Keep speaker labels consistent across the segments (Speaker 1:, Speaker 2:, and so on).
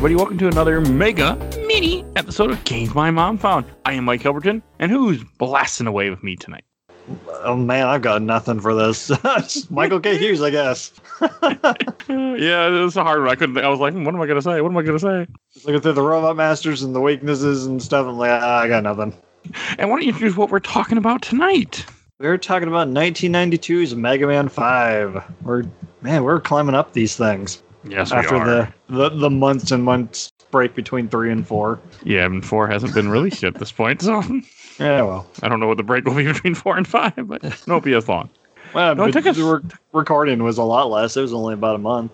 Speaker 1: everybody. Welcome to another mega mini episode of Games My Mom Found. I am Mike Hilberton, and who's blasting away with me tonight?
Speaker 2: Oh man, I've got nothing for this. Michael K. Hughes, I guess.
Speaker 1: Yeah, it was a hard one. I couldn't. I was like, what am I gonna say? What am I gonna say?
Speaker 2: Just looking through the Robot Masters and the weaknesses and stuff. I'm like, ah, I got nothing.
Speaker 1: And why don't you introduce what we're talking about tonight?
Speaker 2: We're talking about 1992's Mega Man 5. We're man, we're climbing up these things
Speaker 1: Yes,
Speaker 2: after
Speaker 1: we are.
Speaker 2: the, the the months and months break between three and four.
Speaker 1: Yeah, and four hasn't been released yet at this point, so
Speaker 2: Yeah, well,
Speaker 1: I don't know what the break will be between four and five, but it won't be as long.
Speaker 2: well,
Speaker 1: No, it took us-
Speaker 2: the rec- recording was a lot less. It was only about a month.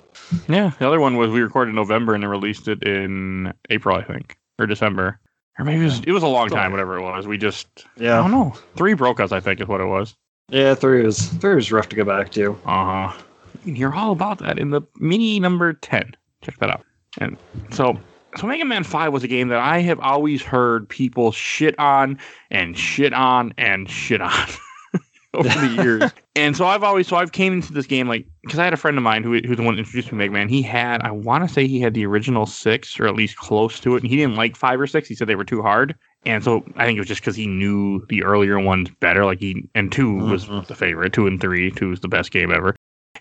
Speaker 1: Yeah, the other one was we recorded in November and then released it in April, I think, or December, or maybe it was it was a long time, whatever it was. We just
Speaker 2: yeah, I
Speaker 1: don't know. Three broke us, I think, is what it was.
Speaker 2: yeah, three was three was rough to go back to.
Speaker 1: Uh huh. Can hear all about that in the mini number 10. Check that out. And so, so Mega Man 5 was a game that I have always heard people shit on and shit on and shit on over the years. and so I've always, so I've came into this game like, because I had a friend of mine who, who's the one that introduced me to Mega Man. He had, I want to say he had the original six or at least close to it. And he didn't like five or six. He said they were too hard. And so I think it was just because he knew the earlier ones better. Like he, and 2 was
Speaker 2: Mhm.
Speaker 1: the favorite. Two and three. Two was the best game ever.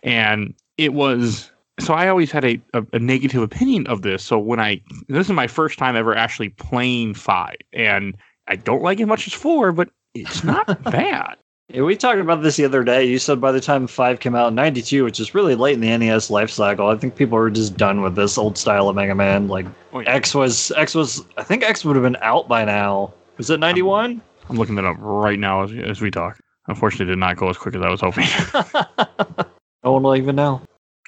Speaker 1: And it was, so I always had a, a, a negative opinion of this. So when I, this is my first time ever actually playing five. And I don't like it much as four, but it's not bad.
Speaker 2: Yeah, we talked about this the other day. You said by the time five came out in '92, which is really late in the NES life cycle, I think people were just done with this old style of Mega Man. Like
Speaker 1: Oh, yeah.
Speaker 2: X was X was I think X would have been out by now. Was it '91?
Speaker 1: I'm looking that up right now as, as we talk. Unfortunately, it did not go as quick as I was hoping.
Speaker 2: no one will even know.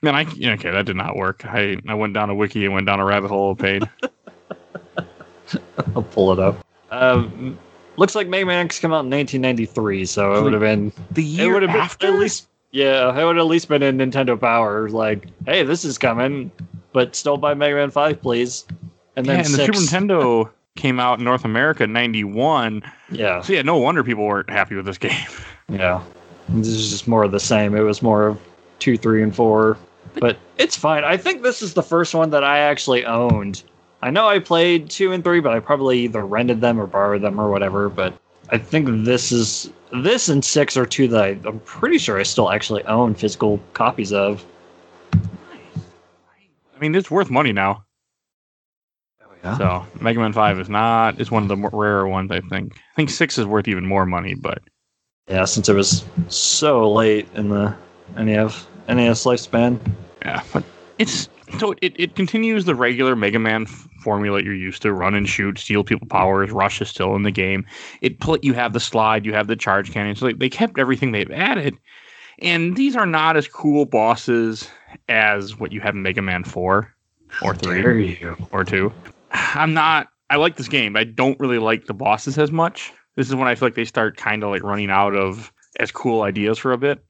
Speaker 1: Man, I yeah, okay, that did not work. I I went down a wiki and went down a rabbit hole of pain.
Speaker 2: I'll pull it up. Um, looks like Mega Man X came out in 1993, so it would have been
Speaker 1: The
Speaker 2: it
Speaker 1: year
Speaker 2: would have been
Speaker 1: after,
Speaker 2: at least yeah, it would have at least been in Nintendo Power. Like, hey, this is coming, but still buy Mega Man Five, please. And
Speaker 1: yeah,
Speaker 2: then
Speaker 1: and the Super Nintendo came out in North America in '91.
Speaker 2: yeah,
Speaker 1: So yeah, no wonder people weren't happy with this game.
Speaker 2: Yeah. This is just more of the same. It was more of two, three, and four. But it's fine. I think this is the first one that I actually owned. I know I played two and three, but I probably either rented them or borrowed them or whatever. But I think this is this and six are two that I, I'm pretty sure I still actually own physical copies of.
Speaker 1: I mean, it's worth money now.
Speaker 2: Oh yeah.
Speaker 1: So Mega Man Five is not is one of the rarer ones. I think. I think six is worth even more money, but
Speaker 2: Yeah, since it was so late in the NES NES lifespan.
Speaker 1: yeah, but it's so it, it continues the regular Mega Man f- formula you're used to: run and shoot, steal people powers. Rush is still in the game. It pl- you have the slide, you have the charge cannon. So they, they kept everything they've added, and these are not as cool bosses as what you have in Mega Man Four or three.
Speaker 2: Dare you?
Speaker 1: or two. I'm not. I like this game. But I don't really like the bosses as much. This is when I feel like they start kind of like running out of as cool ideas for a bit.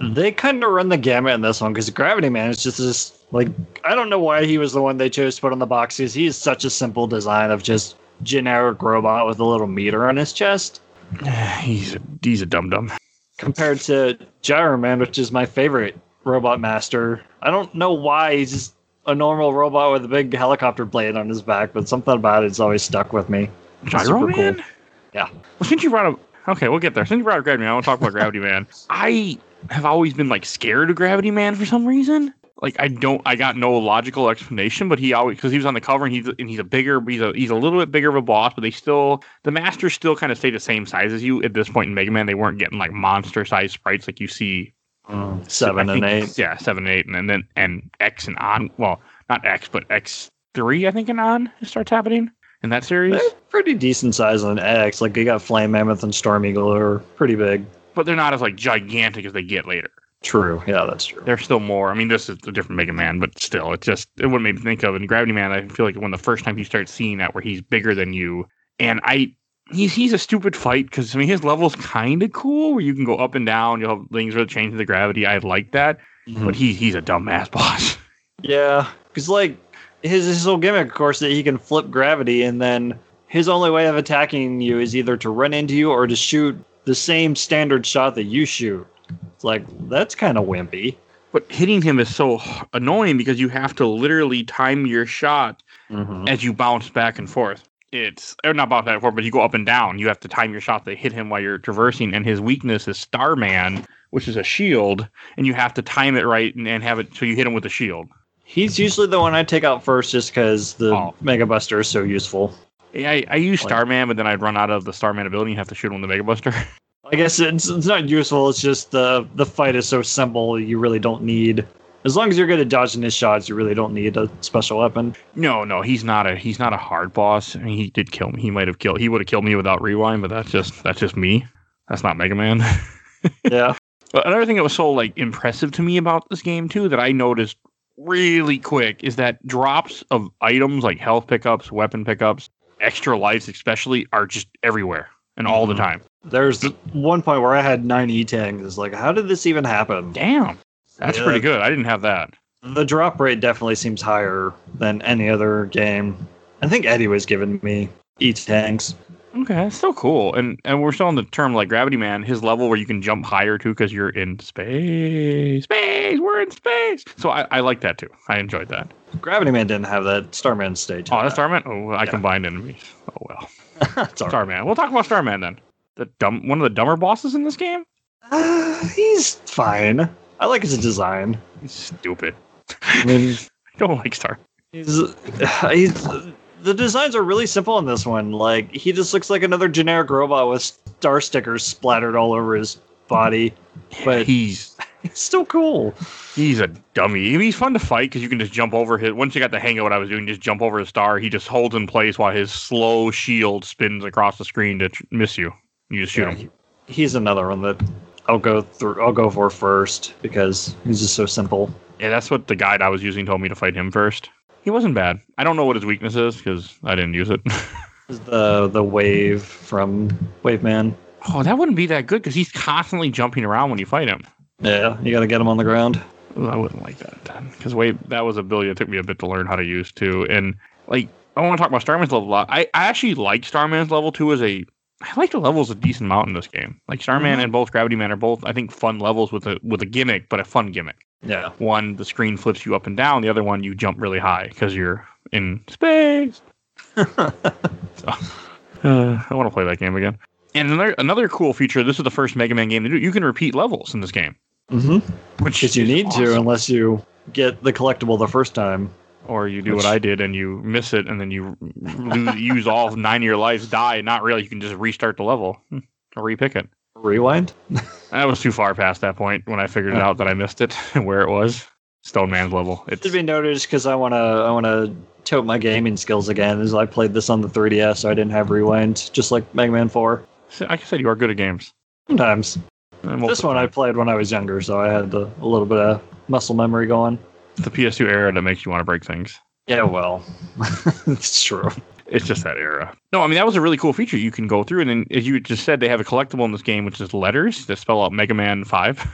Speaker 2: They kind of run the gamut in this one because Gravity Man is just this like I don't know why he was the one they chose to put on the box because he's such a simple design of just generic robot with a little meter on his chest
Speaker 1: he's a, he's a dum dum.
Speaker 2: compared to Gyro Man, which is my favorite robot master. I don't know why he's just a normal robot with a big helicopter blade on his back, but something about it's always stuck with me. It's
Speaker 1: Gyro
Speaker 2: super cool.
Speaker 1: Man.
Speaker 2: Yeah.
Speaker 1: Well, since you brought up, okay, we'll get there. Since you brought up Gravity Man, I want to talk about Gravity Man. I have always been like scared of Gravity Man for some reason. Like I don't, I got no logical explanation, but he always because he was on the cover and he's and he's a bigger, he's a he's a little bit bigger of a boss, but they still the masters still kind of stay the same size as you at this point in Mega Man. They weren't getting like monster sized sprites like you see mm,
Speaker 2: Seven
Speaker 1: I
Speaker 2: and
Speaker 1: think-
Speaker 2: eight.
Speaker 1: Yeah, seven and eight, and, then and X and on. Well, not X, but X three. I think and on it starts happening in that series.
Speaker 2: They're pretty decent size on X. Like you got Flame Mammoth and Storm Eagle are pretty big.
Speaker 1: But they're not as like gigantic as they get later.
Speaker 2: True. Yeah, that's true.
Speaker 1: They're still more. I mean, this is a different Mega Man, but still, it just it what made me think of. And Gravity Man, I feel like when the first time you start seeing that, where he's bigger than you, and I. He's he's a stupid fight because I mean his level's kind of cool where you can go up and down. You'll have things where change the gravity. I like that, mm-hmm. but he he's a dumbass boss.
Speaker 2: Yeah, because like his his whole gimmick, of course, that he can flip gravity, and then his only way of attacking you is either to run into you or to shoot the same standard shot that you shoot. It's like that's kind of wimpy.
Speaker 1: but hitting him is so annoying because you have to literally time your shot
Speaker 2: Mhm.
Speaker 1: as you bounce back and forth. It's or not bounce back and forth, but you go up and down. You have to time your shot to hit him while you're traversing, and his weakness is Starman, which is a shield, and you have to time it right and, and have it so you hit him with the shield.
Speaker 2: He's usually the one I take out first just because the
Speaker 1: Oh.
Speaker 2: Mega Buster is so useful.
Speaker 1: Yeah, I, I use
Speaker 2: Like-
Speaker 1: Starman, but then I'd run out of the Starman ability and have to shoot him with the Mega Buster.
Speaker 2: I guess it's, it's not useful. It's just the the fight is so simple. You really don't need, as long as you're good at dodging his shots, you really don't need a special weapon.
Speaker 1: no, no, he's not a he's not a hard boss. I mean, he did kill me. He might have killed. He would have killed me without rewind, but that's just that's just me. That's not Mega Man.
Speaker 2: Yeah,
Speaker 1: But another thing that was so like impressive to me about this game too that I noticed really quick is that drops of items like health pickups, weapon pickups, extra lives especially are just everywhere and all the
Speaker 2: Mhm.
Speaker 1: time.
Speaker 2: there's one point where I had nine E tanks. It's like, how did this even happen?
Speaker 1: Damn. That's
Speaker 2: Yeah.
Speaker 1: pretty good. I didn't have that.
Speaker 2: The drop rate definitely seems higher than any other game. I think Eddie was giving me E tanks.
Speaker 1: Okay, that's still cool. And and we're still on the term like Gravity Man, his level where you can jump higher too because you're in space. Space, we're in space. So I, I like that too. I enjoyed that.
Speaker 2: Gravity Man didn't have that. Starman stage.
Speaker 1: Oh, that's Starman? Oh, I
Speaker 2: Yeah.
Speaker 1: combined enemies. Oh well.
Speaker 2: All right.
Speaker 1: Starman. We'll talk about Starman then. The dumb one of the dumber bosses in this game?
Speaker 2: Uh, he's fine. I like his design.
Speaker 1: He's stupid.
Speaker 2: I mean,
Speaker 1: I don't like Star.
Speaker 2: he's he's the designs are really simple on this one. Like he just looks like another generic robot with star stickers splattered all over his body. But-
Speaker 1: he's
Speaker 2: It's still cool.
Speaker 1: he's a dummy. He's fun to fight because you can just jump over his. Once you got the hang of what I was doing, just jump over his star. He just holds in place while his slow shield spins across the screen to tr- miss you. You just shoot
Speaker 2: Yeah,
Speaker 1: him.
Speaker 2: he- he's another one that I'll go through. I'll go for first because he's just so simple.
Speaker 1: Yeah, that's what the guide I was using told me to fight him first. He wasn't bad. I don't know what his weakness is because I didn't use it.
Speaker 2: The the wave from Wave Man.
Speaker 1: oh, that wouldn't be that good because he's constantly jumping around when you fight him.
Speaker 2: Yeah, you got to get him on the ground.
Speaker 1: I wouldn't like that because wave that was a ability that took me a bit to learn how to use too. And like, I want to talk about Starman's level a lot. I, I actually like Starman's level two as a. I like the levels a decent amount in this game. Like Starman
Speaker 2: Mhm.
Speaker 1: and both Gravity Man are both, I think, fun levels with a with a gimmick, but a fun gimmick.
Speaker 2: Yeah.
Speaker 1: One, the screen flips you up and down. The other one, you jump really high because you're in space. so, uh, I want to play that game again. And another another cool feature. This is the first Mega Man game to do. You can repeat levels in this game,
Speaker 2: Mm-hmm.
Speaker 1: which
Speaker 2: you need to, unless you get the collectible the first time.
Speaker 1: Or you do
Speaker 2: Which-
Speaker 1: what I did and you miss it, and then you lose, use all nine of your lives, die, and not really. You can just restart the level hmm, or repick it.
Speaker 2: Rewind.
Speaker 1: I was too far past that point when I figured it out that I missed it, and where it was. Stone Man's level. It
Speaker 2: Should be noted because I want to. I want to tote my gaming skills again. As I played this on the 3DS, so I didn't have rewind, just like Mega Man 4.
Speaker 1: like I said, you are good at games.
Speaker 2: Sometimes this one I played when I was younger, so I had a little bit of muscle memory going.
Speaker 1: The PS2 era that makes you want to break things.
Speaker 2: Yeah, well, it's true.
Speaker 1: It's just that era. No, I mean that was a really cool feature. You can go through, and then as you just said, they have a collectible in this game, which is letters that spell out Mega Man Five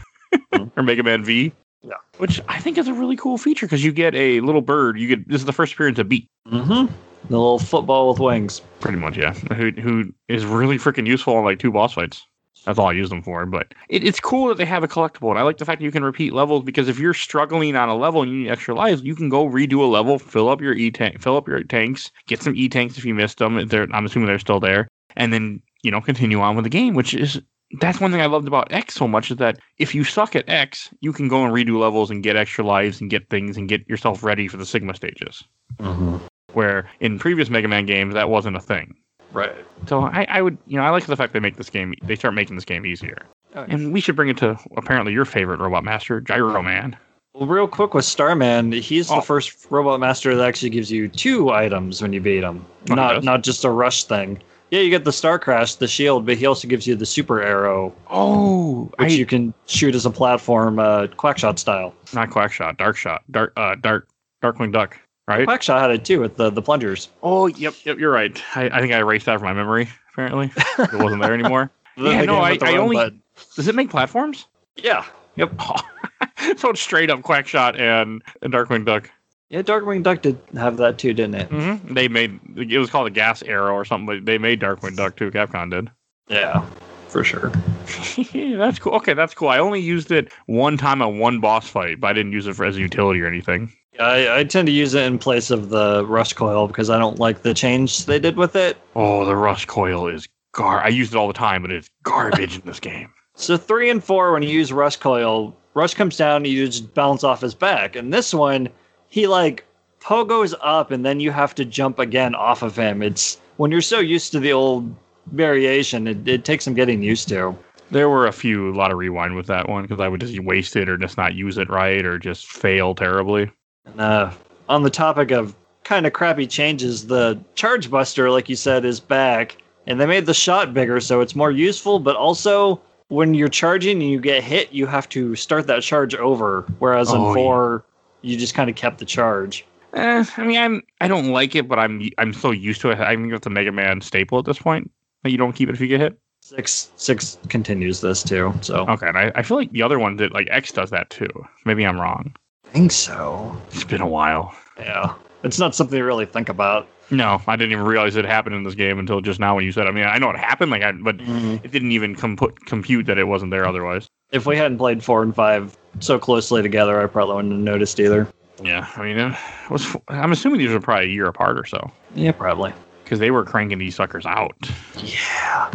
Speaker 1: or Mega Man V.
Speaker 2: Yeah.
Speaker 1: Which I think is a really cool feature because you get a little bird. You get this is the first appearance of Beat,
Speaker 2: Mm-hmm. The little football with wings.
Speaker 1: pretty much, yeah. Who who is really freaking useful on like two boss fights. That's all I use them for. But it, it's cool that they have a collectible, and I like the fact that you can repeat levels because if you're struggling on a level and you need extra lives, you can go redo a level, fill up your e tank, fill up your tanks, get some e tanks if you missed them. They're, I'm assuming they're still there, and then you know continue on with the game, which is that's one thing I loved about X so much is that if you suck at X, you can go and redo levels and get extra lives and get things and get yourself ready for the Sigma stages.
Speaker 2: Mm-hmm.
Speaker 1: Where in previous Mega Man games that wasn't a thing.
Speaker 2: Right.
Speaker 1: So I, I would, you know, I like the fact they make this game, they start making this game easier.
Speaker 2: Oh,
Speaker 1: And we should bring it to apparently your favorite Robot Master, Gyro Man.
Speaker 2: Well, real quick with Starman, he's
Speaker 1: Oh.
Speaker 2: the first robot master that actually gives you two items when you beat him,
Speaker 1: Oh,
Speaker 2: not not just a rush thing. Yeah, you get the Star Crash, the shield, but he also gives you the Super Arrow,
Speaker 1: Oh,
Speaker 2: which
Speaker 1: I,
Speaker 2: you can shoot as a platform, uh, Quackshot style.
Speaker 1: not Quackshot, Dark Shot, Dark, uh, Dark, Darkwing Duck, right?
Speaker 2: Quackshot had it too with the the plungers.
Speaker 1: Oh, yep, yep, you're right. I, I think I erased that from my memory. Apparently, it wasn't there anymore. Yeah, no, I- I only-
Speaker 2: button.
Speaker 1: Does it make platforms?
Speaker 2: Yeah. Yep.
Speaker 1: so it's straight up Quackshot and, and Darkwing Duck.
Speaker 2: Yeah, Darkwing Duck did have that too, didn't it?
Speaker 1: hmm They made it was called a gas arrow or something, but they made Darkwing Duck too. Capcom did.
Speaker 2: Yeah. for sure.
Speaker 1: that's cool. Okay, that's cool. I only used it one time on one boss fight, but I didn't use it for as a utility or anything.
Speaker 2: I, I tend to use it in place of the rush coil because I don't like the change they did with it.
Speaker 1: Oh, the rush coil is gar. I use it all the time, but it's garbage in this game.
Speaker 2: So three and four, when you use rush coil, rush comes down you just bounce off his back. And this one, he like pogos up and then you have to jump again off of him. It's when you're so used to the old variation, it, it takes some getting used to.
Speaker 1: There were a few, a lot of rewind with that one because I would just waste it or just not use it right or just fail terribly.
Speaker 2: And, uh, on the topic of kind of crappy changes, the Charge Buster, like you said, is back. And they made the shot bigger, so it's more useful, but also when you're charging and you get hit, you have to start that charge over. Whereas
Speaker 1: Oh,
Speaker 2: in four, you just kind of kept the charge.
Speaker 1: Eh, I mean, I'm I don't like it, but I'm I'm so used to it. I think it's a Mega Man staple at this point. That you don't keep it if you get hit.
Speaker 2: Six six continues this too, so
Speaker 1: Okay, and I, I feel like the other one did like X does that too. Maybe I'm wrong.
Speaker 2: I think so.
Speaker 1: It's been a while.
Speaker 2: Yeah, it's not something to really think about.
Speaker 1: No, I didn't even realize it happened in this game until just now when you said. it. I mean, I know it happened, like, I, but mm-hmm. it didn't even com- compute that it wasn't there otherwise.
Speaker 2: If we hadn't played four and five so closely together, I probably wouldn't have noticed either.
Speaker 1: Yeah, I mean, it was. I'm assuming these were probably a year apart or so
Speaker 2: Yeah, probably.
Speaker 1: because they were cranking these suckers out.
Speaker 2: Yeah,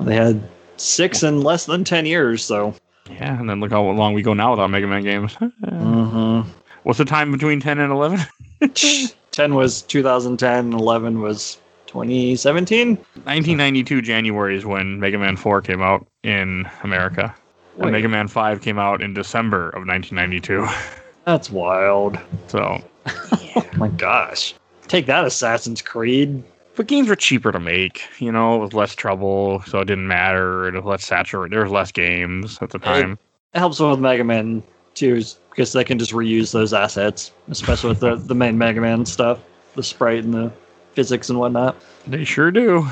Speaker 2: they had six in less than ten years, so.
Speaker 1: Yeah, and then look how long we go now without Mega Man games.
Speaker 2: Mm-hmm.
Speaker 1: What's the time between 10 and 11?
Speaker 2: 10 was 2010, 11 was 2017.
Speaker 1: 1992 January is when Mega Man 4 came out in America.
Speaker 2: Wait.
Speaker 1: And Mega Man 5 came out in December of 1992.
Speaker 2: That's wild.
Speaker 1: So,
Speaker 2: Oh my gosh. Take that, Assassin's Creed.
Speaker 1: But games were cheaper to make, you know, with less trouble, so it didn't matter. It was less saturated. There was less games at the time.
Speaker 2: It helps with Mega Man 2 because they can just reuse those assets, especially with the, the main Mega Man stuff, the sprite and the physics and whatnot.
Speaker 1: They sure do.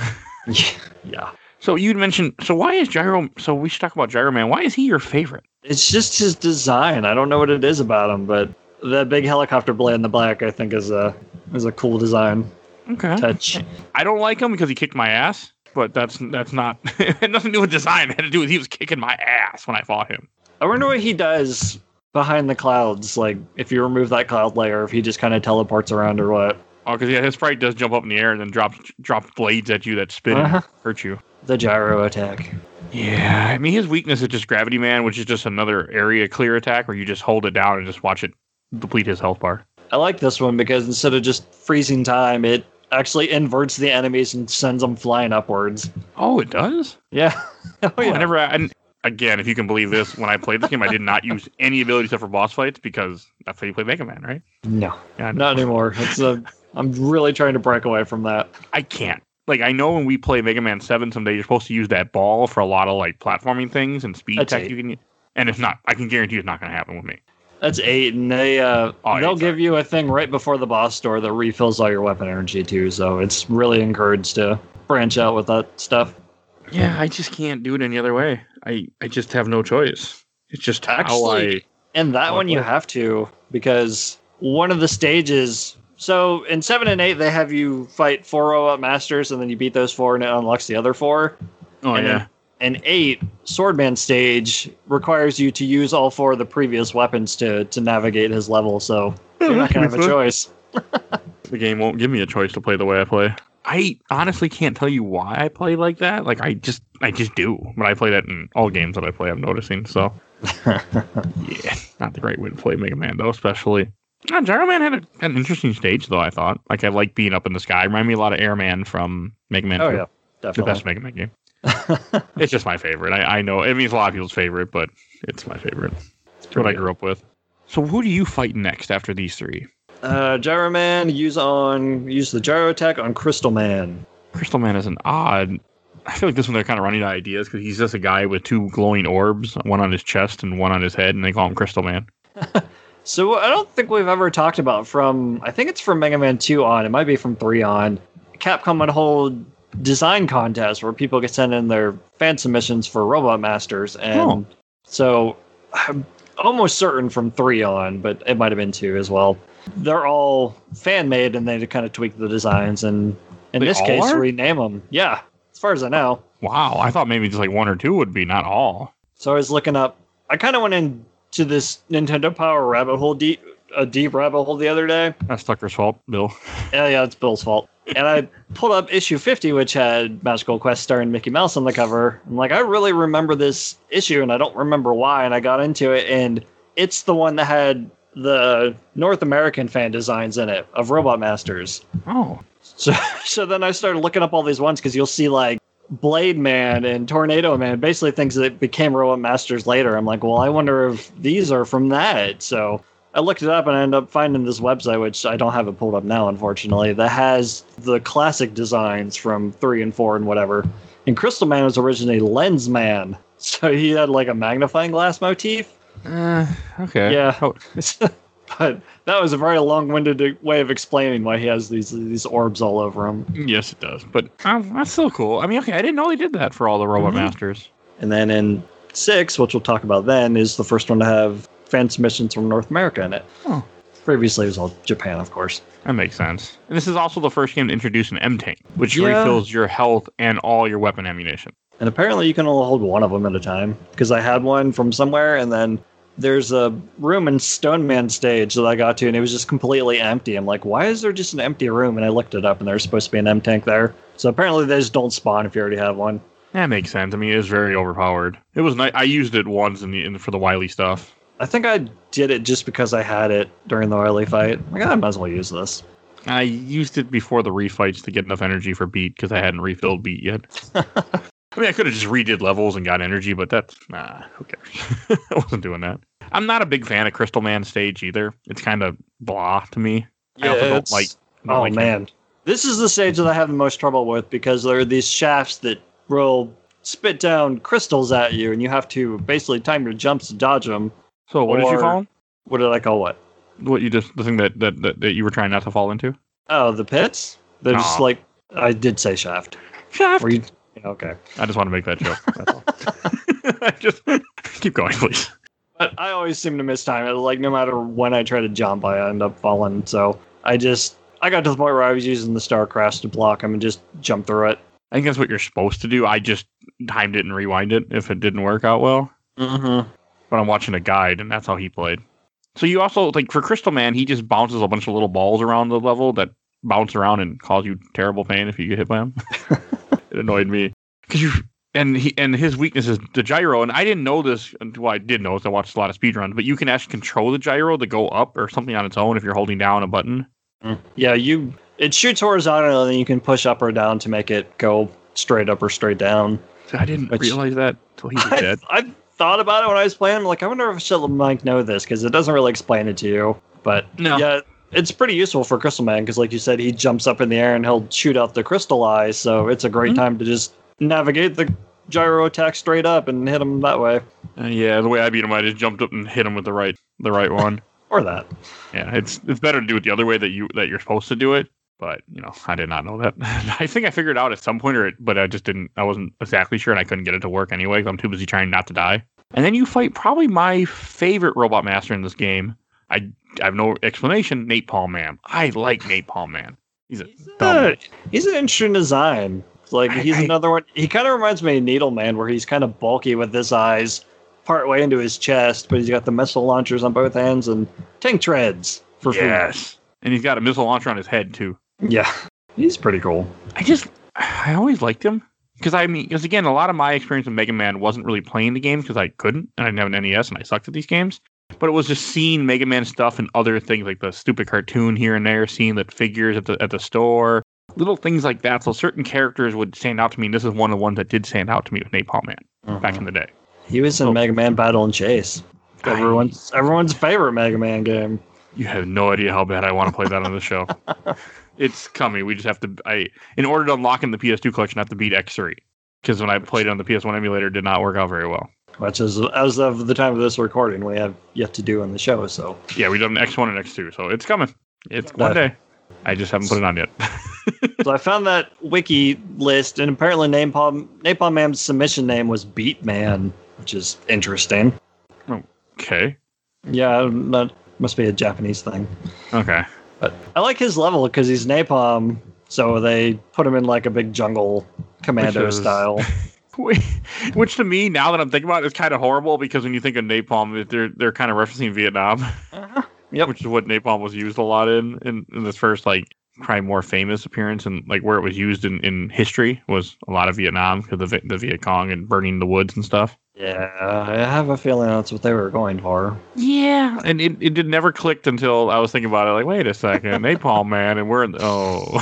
Speaker 2: yeah.
Speaker 1: So you'd mentioned. So why is Gyro? So we should talk about Gyro Man. Why is he your favorite?
Speaker 2: It's just his design. I don't know what it is about him, but that big helicopter blade in the black, I think, is a is a cool design
Speaker 1: Okay.
Speaker 2: touch.
Speaker 1: I don't like him because he kicked my ass. But that's that's not. it had nothing to do with design. It had to do with he was kicking my ass when I fought him.
Speaker 2: I wonder what he does behind the clouds. Like if you remove that cloud layer, if he just kind of teleports around or what.
Speaker 1: Oh, because yeah, his sprite does jump up in the air and then drops drops blades at you that spin
Speaker 2: Uh-huh.
Speaker 1: and hurt you.
Speaker 2: The gyro attack.
Speaker 1: Yeah, I mean his weakness is just Gravity Man, which is just another area clear attack where you just hold it down and just watch it deplete his health bar.
Speaker 2: I like this one because instead of just freezing time, it actually inverts the enemies and sends them flying upwards.
Speaker 1: Oh, it does.
Speaker 2: Yeah. oh,
Speaker 1: Oh,
Speaker 2: yeah.
Speaker 1: I never. I, again, if you can believe this, when I played this game, I did not use any ability except for boss fights because that's how you play Mega Man, right?
Speaker 2: No,
Speaker 1: Yeah, I know.
Speaker 2: not anymore. It's a. I'm really trying to break away from that.
Speaker 1: I can't. Like I know when we play Mega Man Seven someday, you're supposed to use that ball for a lot of like platforming things and speed
Speaker 2: That's
Speaker 1: tech.
Speaker 2: eight.
Speaker 1: You can, and it's not. I can guarantee it's not going to happen with me.
Speaker 2: That's eight, and they uh,
Speaker 1: Oh,
Speaker 2: they'll
Speaker 1: eight's
Speaker 2: give you a thing right before the boss door that refills all your weapon energy too. So it's really encouraged to branch out with that stuff.
Speaker 1: Yeah, I just can't do it any other way. I I just have no choice. It's just how I.
Speaker 2: And that one you
Speaker 1: what?
Speaker 2: have to because one of the stages. So in seven and eight, they have you fight four robot masters, and then you beat those four, and it unlocks the other four.
Speaker 1: Oh
Speaker 2: and
Speaker 1: yeah.
Speaker 2: Then- And eight, Swordman stage requires you to use all four of the previous weapons to to navigate his level. So you're not gonna have a choice.
Speaker 1: The game won't give me a choice to play the way I play. I honestly can't tell you why I play like that. Like I just I just do. But I play that in all games that I play. I'm noticing. So yeah, not the right way to play Mega Man though, especially. Uh, Gyro Man had, a, an interesting stage though. I thought. Like I like being up in the sky. Remind me a lot of Airman from Mega Man.
Speaker 2: Oh
Speaker 1: 2.
Speaker 2: yeah, definitely the
Speaker 1: best Mega Man game. It's just my favorite. I, I know. it means a lot of people's favorite, but it's my favorite. It's what I grew up with. So who do you fight next after these three?
Speaker 2: Uh, Gyro Man, use on use the gyro attack on Crystal Man.
Speaker 1: Crystal Man is an odd. I feel like this one they're kind of running out of ideas because he's just a guy with two glowing orbs, one on his chest and one on his head, and they call him Crystal Man.
Speaker 2: So I don't think we've ever talked about from I think it's from Mega Man 2 on, it might be from 3 on. Capcom would hold design contests where people could send in their fan submissions for Robot Masters and
Speaker 1: Oh.
Speaker 2: so I'm almost certain from 3 on, but it might have been 2 as well. They're all fan made and they kind of tweak the designs and in
Speaker 1: They
Speaker 2: this case
Speaker 1: are?
Speaker 2: rename them. Yeah, as far as I know.
Speaker 1: Wow, I thought maybe just like one or two would be, not all.
Speaker 2: So I was looking up. I kind of went into this Nintendo Power rabbit hole deep, a deep rabbit hole the other day.
Speaker 1: That's Tucker's fault, Bill.
Speaker 2: Yeah, yeah, it's Bill's fault. And I pulled up issue 50, which had Magical Quest starring Mickey Mouse on the cover. I'm like, I really remember this issue, and I don't remember why. And I got into it, and it's the one that had the North American fan designs in it of Robot Masters.
Speaker 1: Oh,
Speaker 2: So, so then I started looking up all these ones because you'll see like Blade Man and Tornado Man, basically things that became Robot Masters later. I'm like, well, I wonder if these are from that. So I looked it up and I ended up finding this website, which I don't have it pulled up now, unfortunately, that has the classic designs from three and four and whatever. And Crystal Man was originally Lens Man. So he had like a magnifying glass motif.
Speaker 1: uh, okay.
Speaker 2: Yeah.
Speaker 1: Oh,
Speaker 2: but that was a very long-winded way of explaining why he has these these orbs all over him.
Speaker 1: yes, it does. But um, that's still cool. I mean, okay, I didn't know they did that for all the Robot
Speaker 2: Mhm.
Speaker 1: Masters.
Speaker 2: And then in six, which we'll talk about then, is the first one to have fan submissions from North America in it.
Speaker 1: Oh.
Speaker 2: Previously, it was all Japan, of course.
Speaker 1: That makes sense. And this is also the first game to introduce an M tank, which
Speaker 2: Yeah.
Speaker 1: refills your health and all your weapon ammunition.
Speaker 2: And apparently, you can only hold one of them at a time. Because I had one from somewhere, and then there's a room in Stone Man stage that I got to, and it was just completely empty. I'm like, why is there just an empty room? And I looked it up, and there's supposed to be an M tank there. So apparently, they just don't spawn if you already have one.
Speaker 1: That makes sense. I mean, it is very overpowered. It was nice. I used it once in the in, for the Wily stuff.
Speaker 2: I think I did it just because I had it during the Wily fight. Like, I might as well use this.
Speaker 1: I used it before the refights to get enough energy for beat because I hadn't refilled beat yet. I mean, I could have just redid levels and got energy, but that's nah. Who cares? I wasn't doing that. I'm not a big fan of Crystal Man stage either. It's kind of blah to me. I also don't like. don't
Speaker 2: Oh
Speaker 1: like him.
Speaker 2: man, this is the stage that I have the most trouble with because there are these shafts that will spit down crystals at you, and you have to basically time your jumps to dodge them.
Speaker 1: So what did you
Speaker 2: Or-
Speaker 1: fall? in?
Speaker 2: What did I call what?
Speaker 1: What you just the thing that, that that that you were trying not to fall into?
Speaker 2: Oh, the pits. They're just like I did say shaft.
Speaker 1: Shaft.
Speaker 2: Were you? Okay.
Speaker 1: I just want to make that joke. That's all. I just keep going, please.
Speaker 2: But I always seem to miss time. Like no matter when I try to jump, I end up falling. So I just I got to the point where I was using the star crash to block him and just jump through it.
Speaker 1: I think that's what you're supposed to do. I just timed it and rewind it if it didn't work out well.
Speaker 2: Mm-hmm.
Speaker 1: But I'm watching a guide, and that's how he played. So you also like for Crystal Man, he just bounces a bunch of little balls around the level that bounce around and cause you terrible pain if you get hit by them. it annoyed me because you and he and his weakness is the gyro, and I didn't know this. Well, I did know this. I watched a lot of speedruns, but you can actually control the gyro to go up or something on its own if you're holding down a button. Mm.
Speaker 2: Yeah, you it shoots horizontally, and then you can push up or down to make it go straight up or straight down.
Speaker 1: I didn't
Speaker 2: Which-
Speaker 1: realize that until he was
Speaker 2: I. I thought about it when I was playing. I'm like, I wonder if I should let Mike know this because it doesn't really explain it to you. But
Speaker 1: No.
Speaker 2: yeah, it's pretty useful for Crystal Man because, like you said, he jumps up in the air and he'll shoot out the crystal eyes. So it's a great
Speaker 1: Mhm.
Speaker 2: time to just navigate the gyro attack straight up and hit him that way,
Speaker 1: Uh, yeah, the way I beat him, I just jumped up and hit him with the right the right one.
Speaker 2: or that.
Speaker 1: Yeah, it's it's better to do it the other way that you that you're supposed to do it. But you know, I did not know that. I think I figured it out at some point, or it, but I just didn't. I wasn't exactly sure, and I couldn't get it to work anyway. 'cause I'm too busy trying not to die. And then you fight probably my favorite robot master in this game. I, I have no explanation. Napalm Man. I like Napalm Man. He's a dumb.
Speaker 2: Uh, he's an interesting design. Like he's
Speaker 1: I-
Speaker 2: another one. He kind of reminds me of Needle Man, where he's kind of bulky with his eyes part way into his chest, but he's got the missile launchers on both ends and tank treads for food.
Speaker 1: yes, and he's got a missile launcher on his head too.
Speaker 2: Yeah, he's pretty cool.
Speaker 1: I just I always liked him because I mean because again a lot of my experience with Mega Man wasn't really playing the games because I couldn't and I didn't have an NES and I sucked at these games. But it was just seeing Mega Man stuff and other things like the stupid cartoon here and there, seeing the figures at the at the store, little things like that. So certain characters would stand out to me. And this is one of the ones that did stand out to me with Napalm Man back uh-huh. in the day.
Speaker 2: He was in. Mega Man Battle and Chase.
Speaker 1: I-
Speaker 2: Everyone's everyone's favorite Mega Man game.
Speaker 1: You have no idea how bad I want to play that on the show. it's coming. We just have to. I in order to unlock in the PS2 collection, I have to beat X3 because when I played it on the PS1 emulator, it did not work out very well.
Speaker 2: Which is as of the time of this recording, we have yet to do on the show. So
Speaker 1: Yeah, we done X1 and X2, so it's coming. It's one day. I just haven't put it on yet.
Speaker 2: so I found that wiki list, and apparently Napalm Napalm Man's submission name was Beat Man, which is interesting.
Speaker 1: okay.
Speaker 2: Yeah, that must be a Japanese thing.
Speaker 1: Okay.
Speaker 2: But I like his level because he's Napalm, so they put him in like a big jungle commando
Speaker 1: is-
Speaker 2: style.
Speaker 1: Which to me, now that I'm thinking about it, is kind of horrible because when you think of napalm, they're they're kind of referencing Vietnam,
Speaker 2: Uh-huh. Yep.
Speaker 1: which is what napalm was used a lot in in, in this first like probably more famous appearance and like where it was used in, in history was a lot of Vietnam because the the Viet Cong and burning the woods and stuff.
Speaker 2: Yeah, I have a feeling that's what they were going for.
Speaker 1: Yeah, and it, it did never clicked until I was thinking about it. Like, wait a second, napalm man, and we're in. The, oh,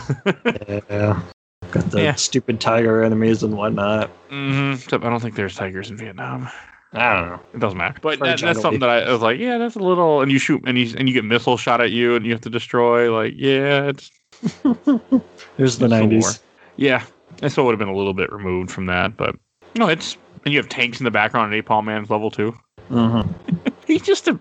Speaker 2: Yeah. Got the
Speaker 1: Yeah.
Speaker 2: stupid tiger enemies and whatnot.
Speaker 1: hmm Except I don't think there's tigers in Vietnam.
Speaker 2: I don't know.
Speaker 1: It doesn't matter. But that, that's something that I, I was like, yeah, that's a little. And you shoot, and you and you get missiles shot at you, and you have to destroy. Like, yeah, it's
Speaker 2: There's the
Speaker 1: It's war.
Speaker 2: 90s.
Speaker 1: yeah. I still would have been a little bit removed from that, but no, it's and you have tanks in the background at Napalm Man's level too.
Speaker 2: Mm-hmm.
Speaker 1: He's just a.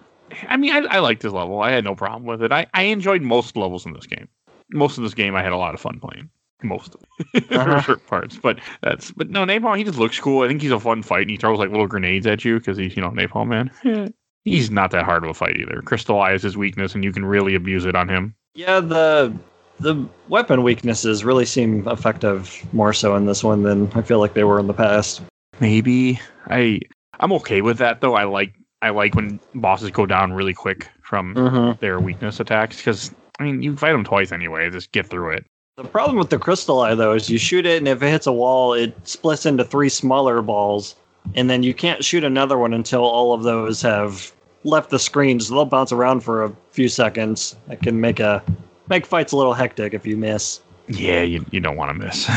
Speaker 1: I mean, I, I liked his level. I had no problem with it. I, I enjoyed most levels in this game. Most of this game, I had a lot of fun playing. Most of it.
Speaker 2: Uh-huh.
Speaker 1: certain parts, but that's but no Napalm. He just looks cool. I think he's a fun fight, and he throws like little grenades at you because he's you know Napalm Man. Yeah. He's not that hard of a fight either. Crystal Eye's his weakness, and you can really abuse it on him.
Speaker 2: Yeah, the the weapon weaknesses really seem effective more so in this one than I feel like they were in the past.
Speaker 1: Maybe I I'm okay with that though. I like I like when bosses go down really quick from
Speaker 2: Mm-hmm.
Speaker 1: their weakness attacks because I mean you fight them twice anyway. Just get through it.
Speaker 2: The problem with the crystal eye though is you shoot it and if it hits a wall, it splits into three smaller balls, and then you can't shoot another one until all of those have left the screen. So they'll bounce around for a few seconds. That can make a make fights a little hectic if you miss.
Speaker 1: Yeah, you, you don't want to miss.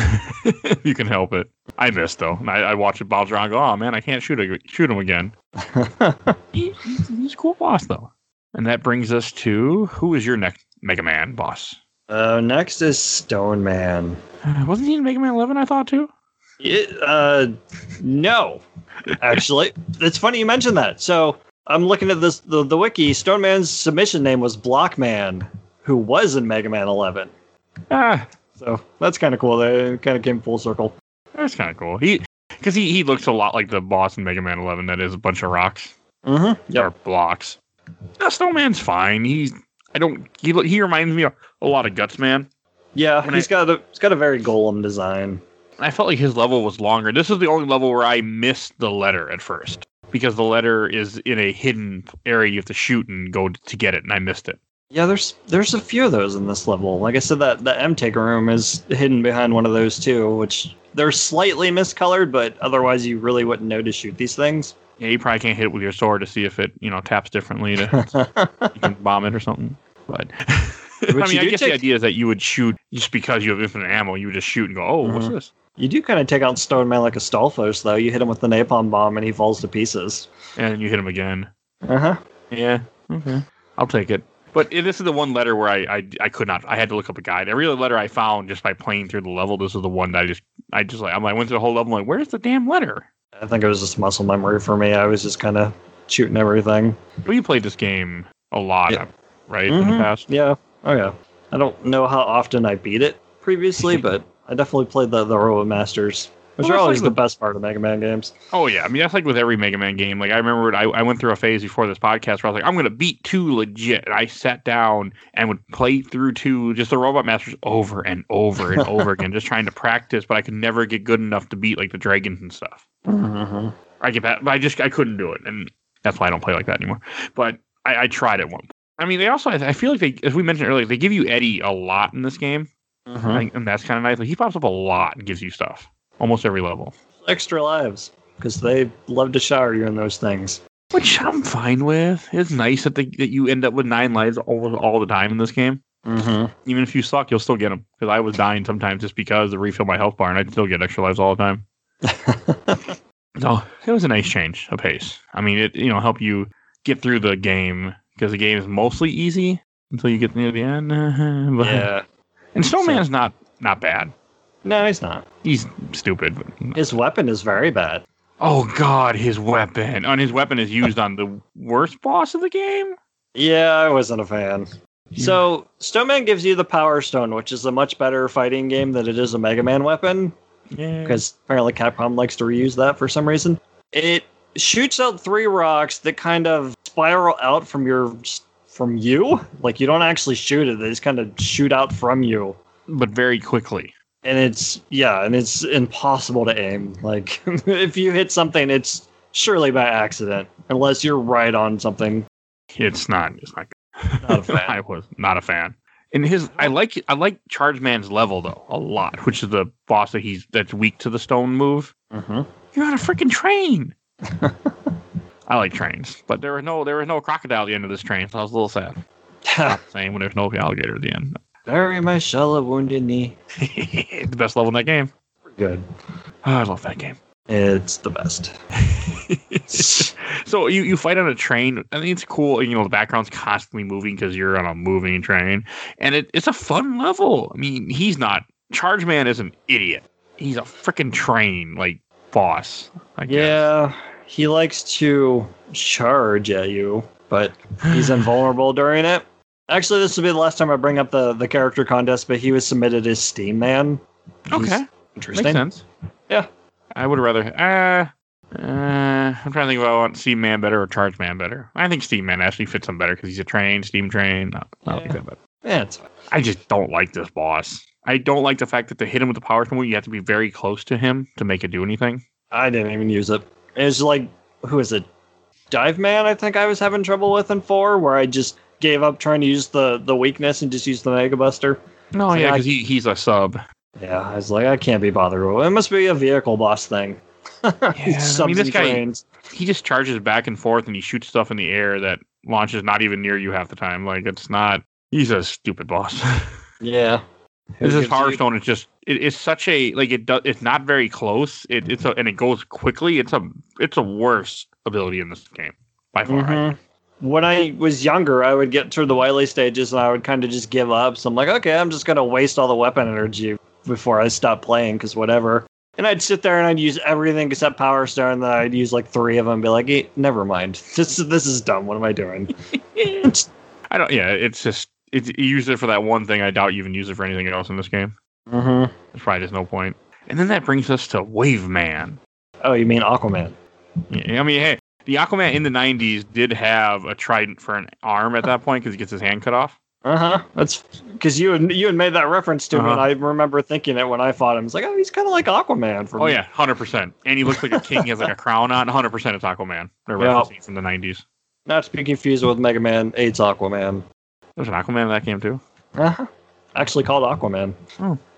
Speaker 1: you can help it. I missed though. And I, I watch it bounce around. And go, oh man, I can't shoot a, shoot him again. He, he's, he's a cool boss though. And that brings us to who is your next Mega Man boss?
Speaker 2: uh, next is Stone Man.
Speaker 1: Uh, wasn't he in Mega Man 11? I thought too.
Speaker 2: It, uh, no, actually, it's funny you mentioned that. So I'm looking at this the, the wiki. Stone Man's submission name was Blockman, who was in Mega Man 11.
Speaker 1: Ah,
Speaker 2: So that's kind of cool. That kind of came full circle.
Speaker 1: that's kind of cool. He because he he looks a lot like the boss in Mega Man 11. That is a bunch of rocks.
Speaker 2: Mm-hmm.
Speaker 1: or blocks. Uh, Stone Man's fine. He's I don't he he reminds me of a lot of Guts Man.
Speaker 2: Yeah,
Speaker 1: When
Speaker 2: he's got a he's got a very golem design.
Speaker 1: I felt like his level was longer. This is the only level where I missed the letter at first because the letter is in a hidden area you have to shoot and go to get it, and I missed it.
Speaker 2: Yeah, there's there's a few of those in this level. Like I said, that the M tank room is hidden behind one of those too, which they're slightly miscolored, but otherwise you really wouldn't know to shoot these things.
Speaker 1: Yeah, you probably can't hit it with your sword to see if it you know taps differently to you can bomb it or something. But I mean, I guess the idea is that you would shoot just because you have infinite ammo. You would just shoot and go, "Oh, what's
Speaker 2: Mhm.
Speaker 1: this?"
Speaker 2: You do kind of take out Stone Man like a Stalfos, though. You hit him with the napalm bomb and he falls to pieces.
Speaker 1: And you hit him again.
Speaker 2: Uh huh.
Speaker 1: Yeah. Okay. I'll take it. But this is the one letter where I, I I could not. I had to look up a guide. Every other letter I found just by playing through the level. This is the one that I just I just like I'm like, I went through the whole level. I'm like, where's the damn letter?
Speaker 2: I think it was just muscle memory for me. I was just kind of shooting everything.
Speaker 1: We played this game a lot,
Speaker 2: Yeah.
Speaker 1: right in the
Speaker 2: Mhm.
Speaker 1: past.
Speaker 2: Yeah. Oh yeah. I don't know how often I beat it previously, but I definitely played the the Robot Masters, which
Speaker 1: Well,
Speaker 2: are always
Speaker 1: like
Speaker 2: the best part of Mega Man games.
Speaker 1: Oh yeah, I mean that's like with every Mega Man game. Like I remember I, I went through a phase before this podcast where I was like, I'm gonna beat two legit. And I sat down and would play through two, just the Robot Masters over and over and over again, just trying to practice. But I could never get good enough to beat like the dragons and stuff.
Speaker 2: Mm-hmm.
Speaker 1: I get that, but I just I couldn't do it, and that's why I don't play like that anymore. But I, I tried at one. point. I mean, they also I I feel like they, as we mentioned earlier, they give you Eddie a lot in this game,
Speaker 2: Mm-hmm.
Speaker 1: And that's kind of nice. Like he pops up a lot and gives you stuff almost every level,
Speaker 2: Extra lives because they love to shower you in those things.
Speaker 1: which I'm fine with. It's nice that they, that you end up with nine lives all, all the time in this game.
Speaker 2: Mm-hmm.
Speaker 1: Even if you suck, you'll still get them. Because I was dying sometimes just because to refill my health bar, and I'd still get extra lives all the time. So it was a nice change of pace. I mean, it you know help you get through the game because the game is mostly easy until you get near the end. But-
Speaker 2: yeah.
Speaker 1: and Stone Man's not not bad.
Speaker 2: No, he's not.
Speaker 1: He's stupid. But...
Speaker 2: His weapon is very bad.
Speaker 1: Oh God, his weapon! And his weapon is used on the worst boss of the game.
Speaker 2: Yeah, I wasn't a fan. So, Stoneman gives you the Power Stone, which is a much better fighting game than it is a Mega Man weapon,
Speaker 1: Yeah,
Speaker 2: because apparently Capcom likes to reuse that for some reason. It shoots out three rocks that kind of spiral out from your from you. Like you don't actually shoot it; they just kind of shoot out from you.
Speaker 1: but very quickly.
Speaker 2: And it's yeah, and it's impossible to aim. Like if you hit something, it's surely by accident, unless you're right on something.
Speaker 1: It's not. It's not.
Speaker 2: Not a fan.
Speaker 1: I was not a fan. And his, I like, I like Charge Man's level though a lot, which is the boss that he's that's weak to the stone move.
Speaker 2: Mm-hmm.
Speaker 1: You're on a freaking train. I like trains, but there was no, there was no crocodile at the end of this train, so I was a little sad. Not the same when there's no alligator at the end.
Speaker 2: Bury my shell of wounded knee.
Speaker 1: the best level in that game.
Speaker 2: Good.
Speaker 1: Oh, I love that game.
Speaker 2: It's the best.
Speaker 1: so you, you fight on a train. I think it's cool. You know, the background's constantly moving because you're on a moving train, and it, it's a fun level. I mean, he's not. Charge Man is an idiot. He's a freaking train like boss. I guess.
Speaker 2: Yeah, he likes to charge at you, but he's invulnerable during it. Actually, this will be the last time I bring up the, the character contest, but he was submitted as Steam Man. He's
Speaker 1: Okay,
Speaker 2: Interesting.
Speaker 1: makes sense.
Speaker 2: Yeah.
Speaker 1: I would rather. Uh, uh, I'm trying to think if I want Steam Man better or Charge Man better. I think Steam Man actually fits him better because he's a train, Steam Train. I, I like that better.
Speaker 2: Yeah, it's fine.
Speaker 1: I just don't like this boss. I don't like the fact that to hit him with the power stone, you have to be very close to him to make it do anything.
Speaker 2: I didn't even use it. It's like, who is it? Dive Man, I think I was having trouble with in 4, where I just gave up trying to use the, the weakness and just use the Mega Buster.
Speaker 1: No,
Speaker 2: So
Speaker 1: yeah, because he, he's a sub.
Speaker 2: Yeah, I was like, I can't be bothered with it. It must be a vehicle boss thing.
Speaker 1: Yeah, I mean, this guy-
Speaker 2: trains.
Speaker 1: He just charges back and forth and he shoots stuff in the air that launches not even near you half the time. Like it's not. He's a stupid boss.
Speaker 2: Yeah.
Speaker 1: This
Speaker 2: Who
Speaker 1: is
Speaker 2: gives
Speaker 1: Power
Speaker 2: You...
Speaker 1: It's just it, it's such a like it does. It's not very close. It, it's a and it goes quickly. It's a it's a worse ability in this game by far.
Speaker 2: Mhm. When I was younger, I would get through the Wily stages and I would kind of just give up. So I'm like, okay, I'm just gonna waste all the weapon energy before I stop playing, because whatever. And I'd sit there and I'd use everything except Power Stone, and then I'd use like three of them and be like, eh, never mind. This this is dumb. What am I doing?
Speaker 1: I don't. Yeah, it's just it's you use it for that one thing. I doubt you even use it for anything else in this game.
Speaker 2: mm-hmm.
Speaker 1: There's probably just no point. And then that brings us to Wave Man.
Speaker 2: Oh, you mean Aquaman?
Speaker 1: Yeah, I mean, hey, the Aquaman in the '90s did have a trident for an arm at that point because he gets his hand cut off.
Speaker 2: Uh huh. That's because you had you had made that reference to me,
Speaker 1: Uh-huh.
Speaker 2: and I remember thinking it when I fought him. It's like, oh, he's kind of like Aquaman for
Speaker 1: Oh
Speaker 2: me.
Speaker 1: yeah, hundred percent. And he looks like a king. He has like a crown on. Hundred percent, it's Aquaman. They're referencing from the '90s.
Speaker 2: Not to be confused with Mega Man 8's Aquaman.
Speaker 1: There's an Aquaman in that game too.
Speaker 2: Uh-huh. Actually called Aquaman.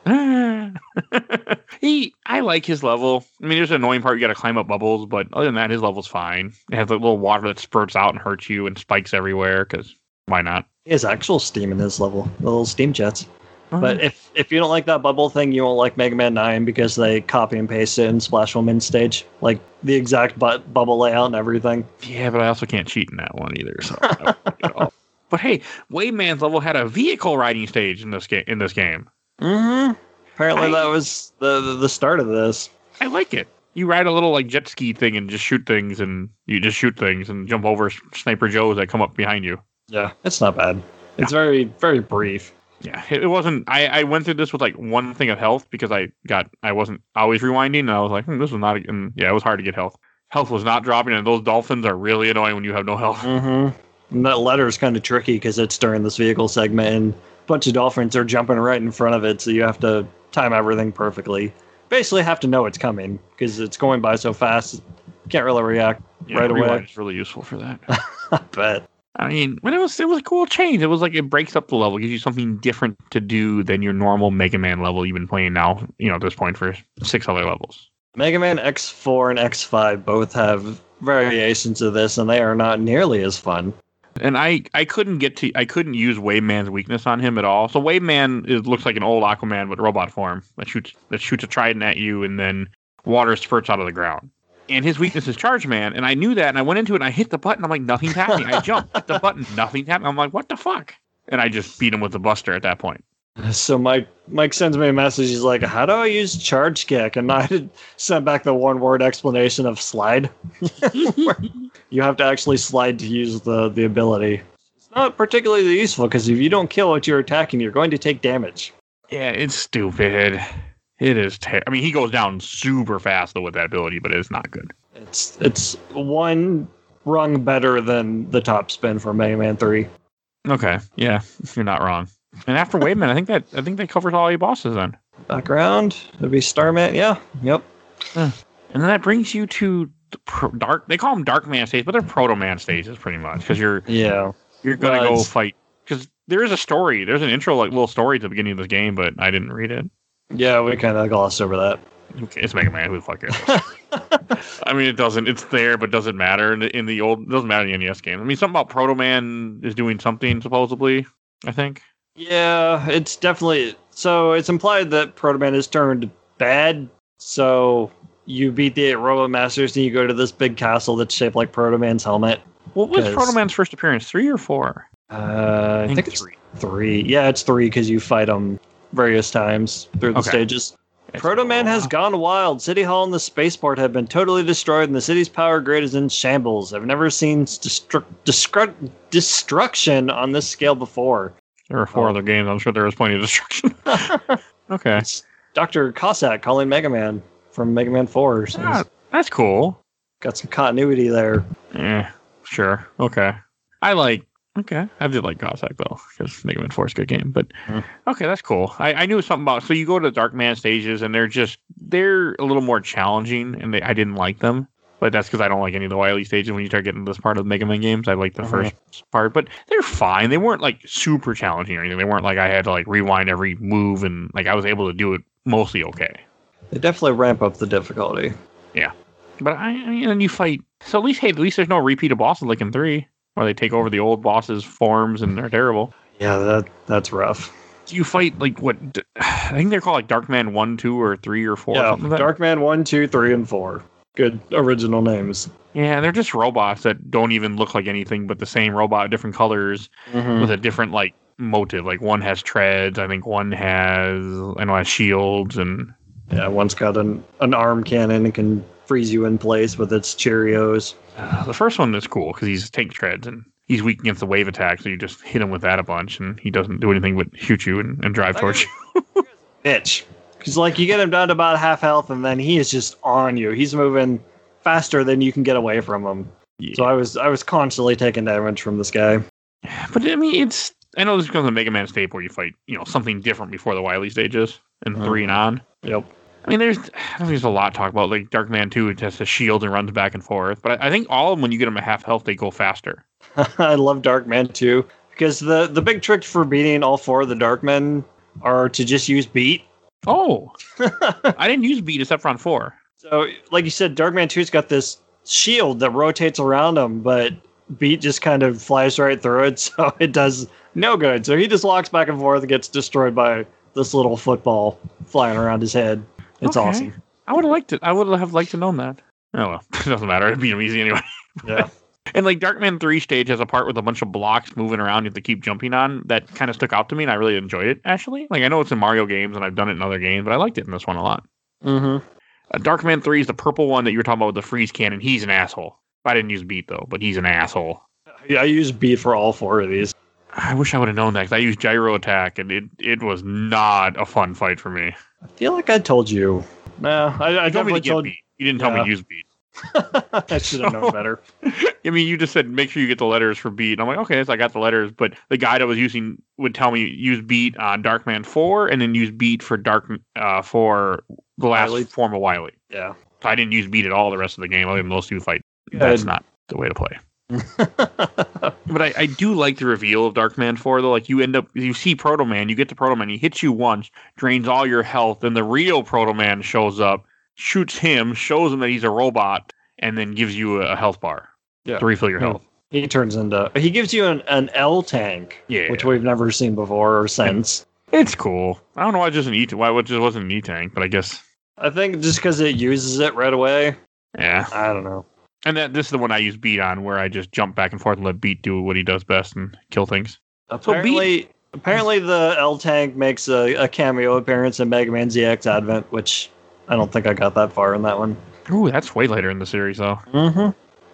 Speaker 1: he, I like his level. I mean, there's an annoying part you got to climb up bubbles, but other than that, his level's fine. It has a little water that spurts out and hurts you, and spikes everywhere. Because why not?
Speaker 2: He has actual steam in his level, the little steam jets.
Speaker 1: Uh-huh.
Speaker 2: But if if you don't like that bubble thing, you won't like Mega Man 9 because they copy and paste it in Splash Woman stage, like the exact bu- bubble layout and everything.
Speaker 1: yeah, but I also can't cheat in that one either. So, I don't like it at all. but hey, Wave Man's level had a vehicle riding stage in this game. In this game,
Speaker 2: Mm-hmm. Apparently,
Speaker 1: I-
Speaker 2: that was the, the the start of this.
Speaker 1: I like it. You ride a little like jet ski thing and just shoot things, and you just shoot things and jump over sniper joes that come up behind you.
Speaker 2: Yeah, it's not bad. It's very very brief.
Speaker 1: Yeah, it, it wasn't. I, I went through this with like one thing of health because I got I wasn't always rewinding, and I was like, hmm, this was not. a- And yeah, it was hard to get health. Health was not dropping, and those dolphins are really annoying when you have no health.
Speaker 2: Mm-hmm. And that letter is kind of tricky because it's during this vehicle segment, and bunch of dolphins are jumping right in front of it, so you have to time everything perfectly. Basically, have to know it's coming because it's going by so fast. You can't really react.
Speaker 1: Yeah,
Speaker 2: Right away.
Speaker 1: is really useful for that.
Speaker 2: I bet.
Speaker 1: I mean, when it was it was a cool change. It was like it breaks up the level, gives you something different to do than your normal Mega Man level you've been playing now. You know, at this point for six other levels.
Speaker 2: Mega Man X4 and X5 both have variations of this, and they are not nearly as fun.
Speaker 1: And I, I couldn't get to I couldn't use Wave Man's weakness on him at all. So Wave Man is, looks like an old Aquaman with robot form that shoots that shoots a trident at you and then water spurts out of the ground. And his weakness is Charge Man, and I knew that, and I went into it and I hit the button. I'm like, nothing's happening. I jump, hit the button, nothing's happening. I'm like, what the fuck? And I just beat him with the Buster at that point.
Speaker 2: So Mike Mike sends me a message. He's like, "How do I use charge kick?" And I sent back the one word explanation of slide. you have to actually slide to use the the ability. It's not particularly useful because if you don't kill what you're attacking, you're going to take damage.
Speaker 1: Yeah, it's stupid. It is. Ter- I mean, he goes down super fast though with that ability, but it's not good.
Speaker 2: It's it's one rung better than the top spin for Mega Man Three.
Speaker 1: Okay, yeah, you're not wrong. And after Wave Man, I think that I think that covers all your bosses then.
Speaker 2: Background. It'd be Starman. Yeah. Yep.
Speaker 1: And then that brings you to dark. They call them Dark Man stages, but they're Proto Man stages pretty much because you're
Speaker 2: Yeah.
Speaker 1: you're gonna
Speaker 2: Well,
Speaker 1: go fight. Because there is a story. There's an intro like little story at the beginning of this game, but I didn't read it.
Speaker 2: Yeah, we kind of glossed over that.
Speaker 1: Okay, It's Mega Man. Who the fuck cares? I mean, it doesn't. It's there, but doesn't matter in the, in the old. It doesn't matter in the NES game. I mean, something about Proto Man is doing something supposedly. I think.
Speaker 2: Yeah, it's definitely so. It's implied that Proto Man is turned bad. So you beat the eight Robot Masters, and you go to this big castle that's shaped like Proto Man's helmet.
Speaker 1: What was Proto Man's first appearance? Three or four?
Speaker 2: Uh, I think it's three. Yeah, it's three because you fight them various times through the
Speaker 1: Okay.
Speaker 2: stages. Proto Man has gone wild. City Hall and the spaceport have been totally destroyed, and the city's power grid is in shambles. I've never seen destru- destru- destruction on this scale before.
Speaker 1: There were four
Speaker 2: Oh.
Speaker 1: other games. I'm sure there was plenty of destruction. okay,
Speaker 2: It's Dr. Cossack calling Mega Man from Mega Man 4. So
Speaker 1: Ah, that's cool.
Speaker 2: got some continuity there.
Speaker 1: Yeah, sure. Okay. I like. Okay, I did like Cossack though, because Mega Man Four is a good game. But
Speaker 2: Mhm.
Speaker 1: okay, that's cool. I, I knew something about. So you go to the Dark Man stages, and they're just they're a little more challenging, and they, I didn't like them. But that's because I don't like any of the Wily stages. When you start getting this part of the Mega Man games, I like the
Speaker 2: Mhm.
Speaker 1: first part. But they're fine. They weren't like super challenging or anything. They weren't like I had to like rewind every move, and like I was able to do it mostly okay.
Speaker 2: They definitely ramp up the difficulty.
Speaker 1: Yeah, but I, I mean, and you fight. So at least, hey, at least there's no repeat of bosses like in three, where they take over the old bosses' forms and they're terrible.
Speaker 2: Yeah, that that's rough.
Speaker 1: So you fight like what? I think they're called like Darkman one, two, or three, or four. or
Speaker 2: yeah,
Speaker 1: something like that.
Speaker 2: Darkman 1, 2, 3, and 4. Good original names.
Speaker 1: Yeah, they're just robots that don't even look like anything but the same robot, different colors mm-hmm. with a different like motive. Like one has treads. I think one has I know has shields and
Speaker 2: Yeah, one's got an, an arm cannon and can freeze you in place with its Cheerios.
Speaker 1: uh, the first one is cool because he's tank treads and. He's weak against the wave attack, so you just hit him with that a bunch, and he doesn't do anything but shoot you and, and drive towards you.
Speaker 2: Bitch. Because, like, you get him down to about half health, and then he is just on you. He's moving faster than you can get away from him.
Speaker 1: Yeah.
Speaker 2: So I was I was constantly taking damage from this guy.
Speaker 1: But I mean, it's I know this becomes a Mega Man staple where you fight, you know, something different before the Wily stages and
Speaker 2: Mhm.
Speaker 1: three and on.
Speaker 2: Yep.
Speaker 1: I mean, there's I don't think there's a lot to talk about. Like Dark Man Two, it has a shield and runs back and forth. But I, I think all of them, when you get them at half health, they go faster.
Speaker 2: I love Dark Man Two Because the, the big trick for beating all four of the Dark Men are to just use beat.
Speaker 1: Oh, I didn't use beat except for on four.
Speaker 2: So, like you said, Dark Man 2's got this shield that rotates around him, but Beat just kind of flies right through it, so it does no good. So he just walks back and forth and gets destroyed by this little football flying around his head. It's
Speaker 1: Okay.
Speaker 2: awesome.
Speaker 1: I would have liked it. I would have liked to known that. Oh well, it doesn't matter. It'd be easy anyway.
Speaker 2: Yeah.
Speaker 1: And like Darkman 3 stage has a part with a bunch of blocks moving around you have to keep jumping on that kind of stuck out to me and I really enjoyed it actually. Like I know it's in Mario games and I've done it in other games, but I liked it in this one a lot.
Speaker 2: Mm-hmm.
Speaker 1: Uh, Darkman 3 is the purple one that you were talking about with the freeze cannon. He's an asshole. I didn't use beat though, but he's an asshole.
Speaker 2: Yeah, I use beat for all four of these.
Speaker 1: I wish I would have known that because I used gyro attack and it, it was not a fun fight for me.
Speaker 2: I feel like I told you. No, I, I
Speaker 1: You told me
Speaker 2: definitely
Speaker 1: to get
Speaker 2: told
Speaker 1: beat. You didn't tell me to use beat.
Speaker 2: I should have known better.
Speaker 1: I mean, you just said make sure you get the letters for beat. And I'm like, okay, so I got the letters, but the guide I was using would tell me use beat on Darkman 4 and then use beat for Dark uh, for the last
Speaker 2: Wily.
Speaker 1: form of Wily.
Speaker 2: Yeah.
Speaker 1: So I didn't use beat at all the rest of the game. Other than those two fight. That's not the way to play. But I, I do like the reveal of Darkman 4 though. Like you end up you see Proto Man, you get to Proto Man, he hits you once, drains all your health, then the real Proto Man shows up, shoots him, shows him that he's a robot, and then gives you a health bar
Speaker 2: Yeah.
Speaker 1: to refill your
Speaker 2: Hmm.
Speaker 1: health.
Speaker 2: he turns into. He gives you an, an L tank,
Speaker 1: Yeah.
Speaker 2: which we've never seen before or since.
Speaker 1: It's cool. I don't know why it just an E why it just wasn't an E tank, but I guess
Speaker 2: I think just because it uses it right away.
Speaker 1: yeah.
Speaker 2: I don't know.
Speaker 1: And that this is the one I use beat on, where I just jump back and forth and let beat do what he does best and kill things.
Speaker 2: Apparently, apparently the L tank makes a, a cameo appearance in Mega Man ZX Advent, which I don't think I got that far in that one.
Speaker 1: Ooh, that's way later in the series though.
Speaker 2: Mm-hmm.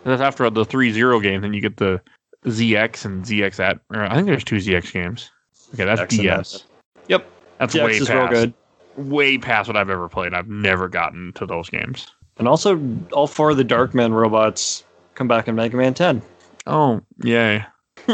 Speaker 1: That's after the three zero game, then you get the ZX and ZX at. Or I think there's two ZX games. Okay, that's
Speaker 2: ZX
Speaker 1: DS.
Speaker 2: Yep.
Speaker 1: That's
Speaker 2: ZX
Speaker 1: way
Speaker 2: is
Speaker 1: past.
Speaker 2: real good.
Speaker 1: Way past what I've ever played. I've never gotten to those games.
Speaker 2: And also, all four of the Darkman robots come back in Mega Man 10.
Speaker 1: Oh, yay!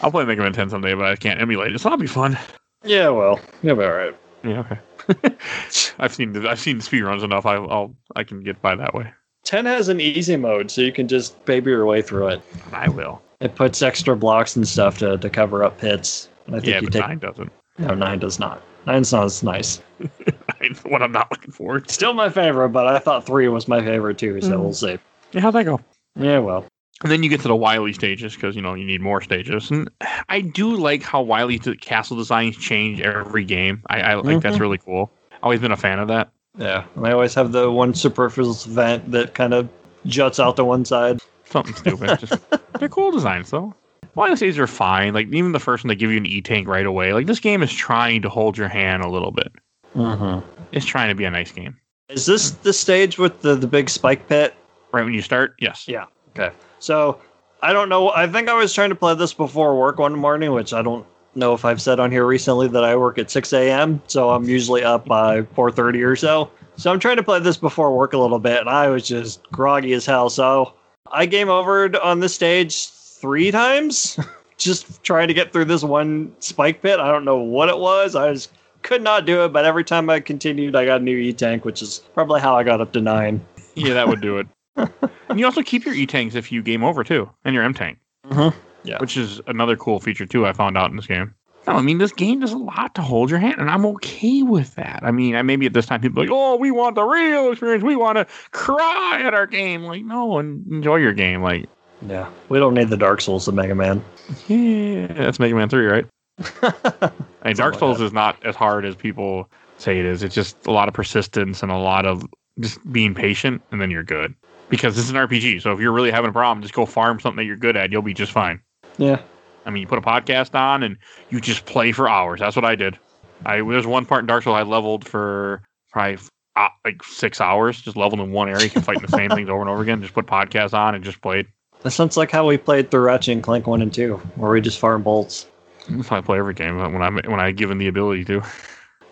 Speaker 1: I'll play Mega Man 10 someday, but I can't emulate it, so that'll be fun.
Speaker 2: Yeah, well, you'll be all right.
Speaker 1: Yeah, okay. I've seen the, I've seen speed runs enough. I, I'll I can get by that way.
Speaker 2: 10 has an easy mode, so you can just baby your way through it.
Speaker 1: I will.
Speaker 2: It puts extra blocks and stuff to, to cover up pits. I think
Speaker 1: Yeah,
Speaker 2: you
Speaker 1: but
Speaker 2: take
Speaker 1: nine doesn't.
Speaker 2: no nine does not. 9 sounds nice.
Speaker 1: Nine's what I'm not looking for.
Speaker 2: Still my favorite, but I thought three was my favorite too. So
Speaker 1: Mm.
Speaker 2: we'll see.
Speaker 1: Yeah, how'd that go?
Speaker 2: Yeah, well,
Speaker 1: And then you get to the Wily stages because you know you need more stages. And I do like how Wily castle designs change every game. I, I like that's
Speaker 2: Mhm.
Speaker 1: really cool. Always been a fan of that.
Speaker 2: yeah. And I always have the one superfluous vent that kind of juts out to one side.
Speaker 1: Something stupid. Just they're cool designs though. Wily stages are fine. Like even the first one, they give you an E tank right away. Like this game is trying to hold your hand a little bit.
Speaker 2: Mm-hmm.
Speaker 1: It's trying to be a nice game.
Speaker 2: Is this the stage with the, the big spike pit?
Speaker 1: Right when you start, yes.
Speaker 2: Yeah. Okay. So I don't know. I think I was trying to play this before work one morning, which I don't know if I've said on here recently that I work at 6 a.m. So I'm usually up by 4:30 or so. So I'm trying to play this before work a little bit, and I was just groggy as hell. So I game overed on this stage three times, just trying to get through this one spike pit. I don't know what it was. I just could not do it, but every time I continued, I got a new E tank, which is probably how I got up to nine.
Speaker 1: Yeah, that would do it. and you also keep your E tanks if you game over too, and your M tank.
Speaker 2: Mm-hmm. Yeah.
Speaker 1: which is another cool feature too. I found out in this game. No, I mean this game does a lot to hold your hand, and I'm okay with that. I mean, I maybe at this time people are like, oh, we want the real experience. We want to cry at our game. Like, no, and enjoy your game. Like,
Speaker 2: Yeah, we don't need the Dark Souls of Mega Man.
Speaker 1: yeah, that's Mega Man Three, right? I mean, Dark
Speaker 2: like
Speaker 1: Souls
Speaker 2: that.
Speaker 1: is not as hard as people say it is. It's just a lot of persistence and a lot of just being patient, and then you're good. Because this is an RPG, so if you're really having a problem, just go farm something that you're good at. You'll be just fine.
Speaker 2: yeah,
Speaker 1: I mean, you put a podcast on and you just play for hours. That's what I did. I there's one part in Dark Souls I leveled for probably uh, like six hours, just leveled in one area, fighting the same things over and over again. Just put podcast on and just played.
Speaker 2: that sounds like how we played through Ratchet and Clank one and two, where we just farm bolts.
Speaker 1: That's how I play every game when I'm when I given the ability to.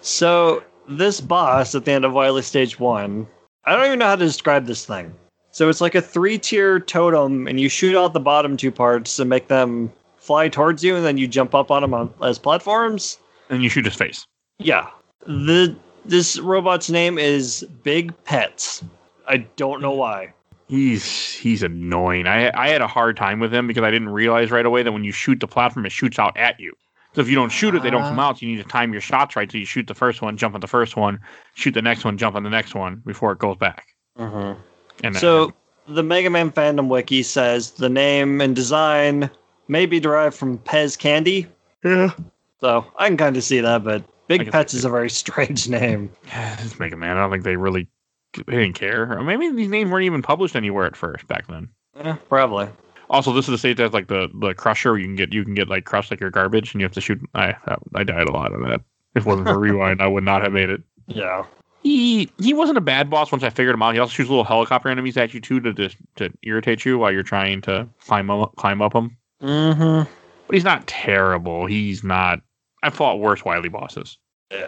Speaker 2: So this boss at the end of Wily Stage One, I don't even know how to describe this thing. So it's like a three-tier totem, and you shoot out the bottom two parts to make them fly towards you, and then you jump up on them on, as platforms.
Speaker 1: And you shoot his face.
Speaker 2: Yeah, the this robot's name is Big Pets. I don't know why.
Speaker 1: He's he's annoying. I I had a hard time with him because I didn't realize right away that when you shoot the platform, it shoots out at you. So if you don't shoot it, they don't come out. So you need to time your shots right. So you shoot the first one, jump on the first one, shoot the next one, jump on the next one before it goes back.
Speaker 2: Mm-hmm.
Speaker 1: And
Speaker 2: So the Mega Man fandom wiki says the name and design may be derived from Pez Candy.
Speaker 1: yeah,
Speaker 2: So I can kind of see that, but Big Pets is a very strange name.
Speaker 1: Yeah, It's Mega Man. I don't think they really they didn't care. Or maybe these names weren't even published anywhere at first back then.
Speaker 2: Yeah, probably.
Speaker 1: Also, this is the stage that's like the the crusher. Where you can get you can get like crushed like your garbage, and you have to shoot. I I died a lot on that. If it wasn't for rewind, I would not have made it.
Speaker 2: Yeah.
Speaker 1: He he wasn't a bad boss once I figured him out. He also shoots little helicopter enemies at you too to just to irritate you while you're trying to climb up, climb up him.
Speaker 2: Mm-hmm.
Speaker 1: But he's not terrible. He's not. I fought worse Wily bosses.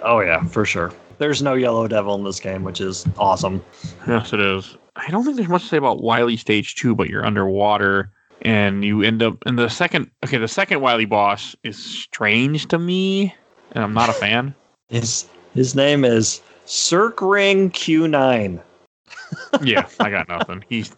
Speaker 2: Oh yeah, for sure. There's no Yellow Devil in this game, which is awesome.
Speaker 1: Yes, it is. I don't think there's much to say about Wily Stage 2, but you're underwater and you end up in the second. Okay, the second Wily boss is strange to me, and I'm not a fan.
Speaker 2: His his name is Circring Q9.
Speaker 1: yeah, I got nothing. He's.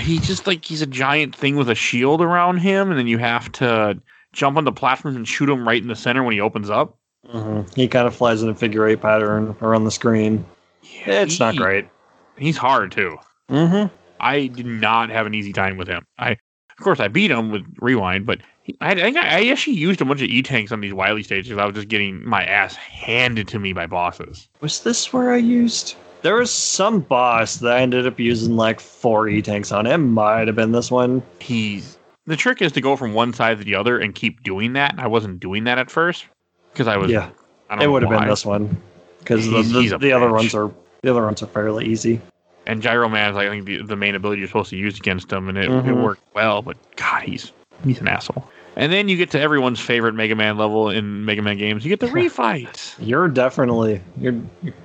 Speaker 1: He just like he's a giant thing with a shield around him, and then you have to jump on the platforms and shoot him right in the center when he opens up.
Speaker 2: Hmm He kind of flies in a figure eight pattern around the screen.
Speaker 1: Yeah,
Speaker 2: It's not great.
Speaker 1: He's hard too.
Speaker 2: Mm-hmm.
Speaker 1: I did not have an easy time with him. I, of course, I beat him with rewind, but he, I think I, I actually used a bunch of e tanks on these Wily stages. I was just getting my ass handed to me by bosses.
Speaker 2: Was this where I used? There was some boss that I ended up using like four E tanks on. It might have been this one.
Speaker 1: He's the trick is to go from one side to the other and keep doing that. I wasn't doing that at first because I was.
Speaker 2: yeah,
Speaker 1: I don't
Speaker 2: it would have been this one because the, the, the other ones are the other ones are fairly easy.
Speaker 1: And Gyro Man is, I think, the, the main ability you're supposed to use against him, and it, it
Speaker 2: Mhm.
Speaker 1: worked well. But God, he's he's an asshole. And then you get to everyone's favorite Mega Man level in Mega Man games. You get the refights.
Speaker 2: You're definitely your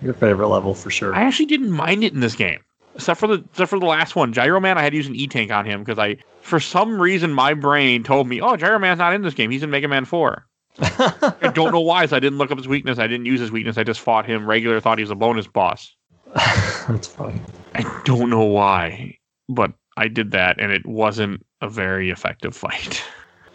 Speaker 2: your favorite level for sure.
Speaker 1: I actually didn't mind it in this game, except for the except for the last one, Gyro Man. I had to use an E tank on him because I, for some reason, my brain told me, "Oh, Gyro Man's not in this game. He's in Mega Man 4. I don't know why. So I didn't look up his weakness. I didn't use his weakness. I just fought him regular. Thought he was a bonus boss.
Speaker 2: That's funny.
Speaker 1: I don't know why, but I did that, and it wasn't a very effective fight.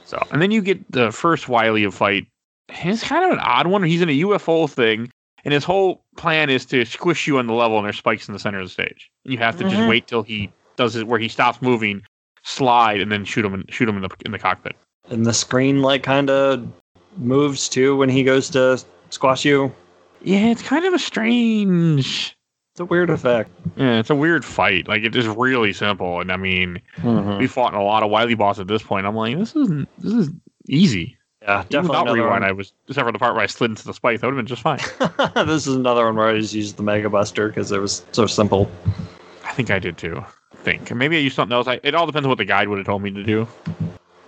Speaker 1: So, and then you get the first Wily of fight. It's kind of an odd one. He's in a UFO thing, and his whole plan is to squish you on the level, and there's spikes in the center of the stage. You have to just
Speaker 2: Mhm.
Speaker 1: wait till he does it where he stops moving, slide, and then shoot him. and shoot him in the in the cockpit.
Speaker 2: And the screen like kind of moves too when he goes to squash you.
Speaker 1: Yeah, it's kind of a strange.
Speaker 2: It's a weird effect.
Speaker 1: Yeah, it's a weird fight. Like it is really simple, and I mean, mm-hmm. we fought in a lot of Wily boss at this point. I'm like, this isn't this is easy.
Speaker 2: Yeah,
Speaker 1: Even
Speaker 2: definitely.
Speaker 1: without
Speaker 2: Another
Speaker 1: rewind,
Speaker 2: one.
Speaker 1: I was except for the part where I slid into the spike. That would have been just fine.
Speaker 2: this is another one where I just used the Mega Buster because it was so simple.
Speaker 1: I think I did too. I think maybe I used something else. I, it all depends on what the guide would have told me to do.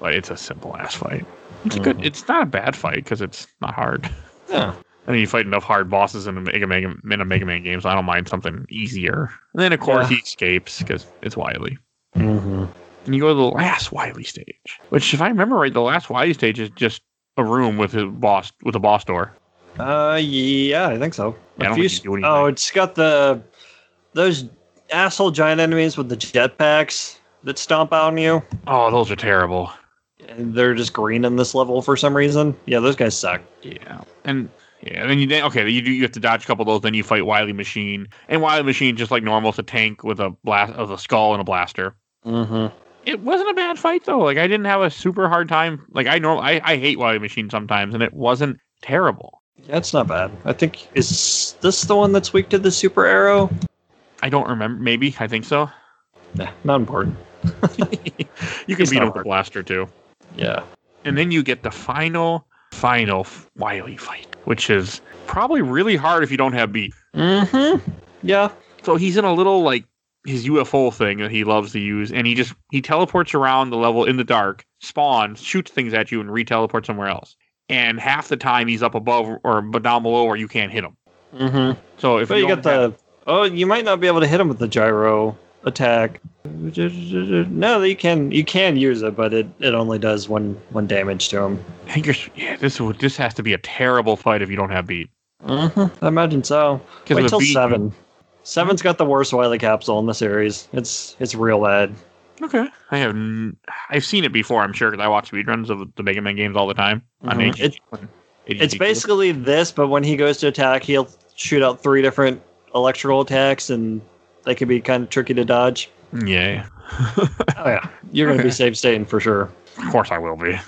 Speaker 1: But it's a simple ass fight. It's good.
Speaker 2: Mhm.
Speaker 1: It's not a bad fight because it's not hard.
Speaker 2: Yeah.
Speaker 1: I mean, you fight enough hard bosses in a Mega Mega in a Mega Man game, so I don't mind something easier. And then of course
Speaker 2: Yeah.
Speaker 1: he escapes because it's Wily.
Speaker 2: Mm-hmm.
Speaker 1: And you go to the last Wily stage, which, if I remember right, the last Wily stage is just a room with a boss with a boss door.
Speaker 2: Uh, yeah, I think so.
Speaker 1: Yeah, I
Speaker 2: A
Speaker 1: don't
Speaker 2: few
Speaker 1: think you do anything.
Speaker 2: oh, it's got the those asshole giant enemies with the jetpacks that stomp on you.
Speaker 1: Oh, those are terrible.
Speaker 2: And they're just green in this level for some reason. Yeah, those guys suck.
Speaker 1: Yeah, and yeah, then you then okay, you do you have to dodge a couple of those. Then you fight Wily Machine, and Wily Machine just like normal, it's a tank with a blast of a skull and a blaster.
Speaker 2: Mm-hmm.
Speaker 1: It wasn't a bad fight though. Like I didn't have a super hard time. Like I know I, I hate Wily Machine sometimes, and it wasn't terrible.
Speaker 2: Yeah, it's not bad. I think is this the one that's weak to the super arrow?
Speaker 1: I don't remember. Maybe I think so.
Speaker 2: Nah, not important.
Speaker 1: you can
Speaker 2: It's
Speaker 1: beat him with a blaster too.
Speaker 2: Yeah.
Speaker 1: And then you get the final, final Wily fight, which is probably really hard if you don't have beat.
Speaker 2: Mm-hmm. Yeah.
Speaker 1: So he's in a little like his UFO thing that he loves to use, and he just he teleports around the level in the dark, spawns, shoots things at you, and re-teleports somewhere else. And half the time he's up above or b- down below where you can't hit him.
Speaker 2: Mm-hmm.
Speaker 1: So if
Speaker 2: But you got
Speaker 1: have-
Speaker 2: the oh, you might not be able to hit him with the gyro attack. No, you can you can use it, but it, it only does one one damage to him.
Speaker 1: I think you're yeah this would this has to be a terrible fight if you don't have beat.
Speaker 2: Mm-hmm. I imagine so. Wait till
Speaker 1: beat-
Speaker 2: seven. Seven's got the worst Wily capsule in the series. It's it's real bad.
Speaker 1: Okay, I have n- I've seen it before. I'm sure because I watch speedruns of the Mega Man games all the time on
Speaker 2: Mhm. It-
Speaker 1: HG
Speaker 2: It's basically this, but when he goes to attack, he'll shoot out three different electrical attacks, and they can be kind of tricky to dodge.
Speaker 1: yeah.
Speaker 2: Oh yeah, you're gonna
Speaker 1: Okay.
Speaker 2: be safe staying for sure.
Speaker 1: Of course I will be.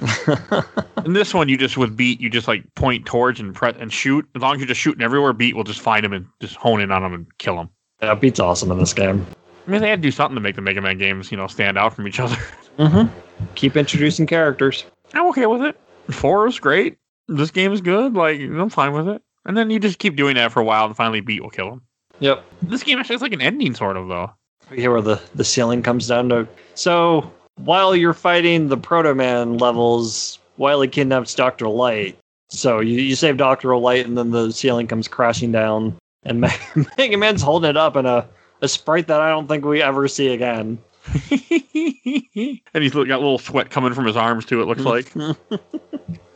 Speaker 1: In this one, you just with beat, you just like point towards and press and shoot. As long as you're just shooting everywhere, beat will just find him and just hone in on him and kill him.
Speaker 2: yeah, Beat's awesome in this game.
Speaker 1: I mean, they had to do something to make the Mega Man games, you know, stand out from each other.
Speaker 2: Mm-hmm. Keep introducing characters.
Speaker 1: I'm okay with it. Four is great. This game is good. Like I'm fine with it. And then you just keep doing that for a while, and finally, beat will kill him.
Speaker 2: Yep.
Speaker 1: This game actually has like an ending, sort of though.
Speaker 2: Here where the, the ceiling comes down to. So while you're fighting the Proto Man levels, Wily kidnaps Dr. Light. So you, you save Dr. Light, and then the ceiling comes crashing down. And Me- Mega Man's holding it up in a, a sprite that I don't think we ever see again.
Speaker 1: and he's got a little sweat coming from his arms too. It looks like.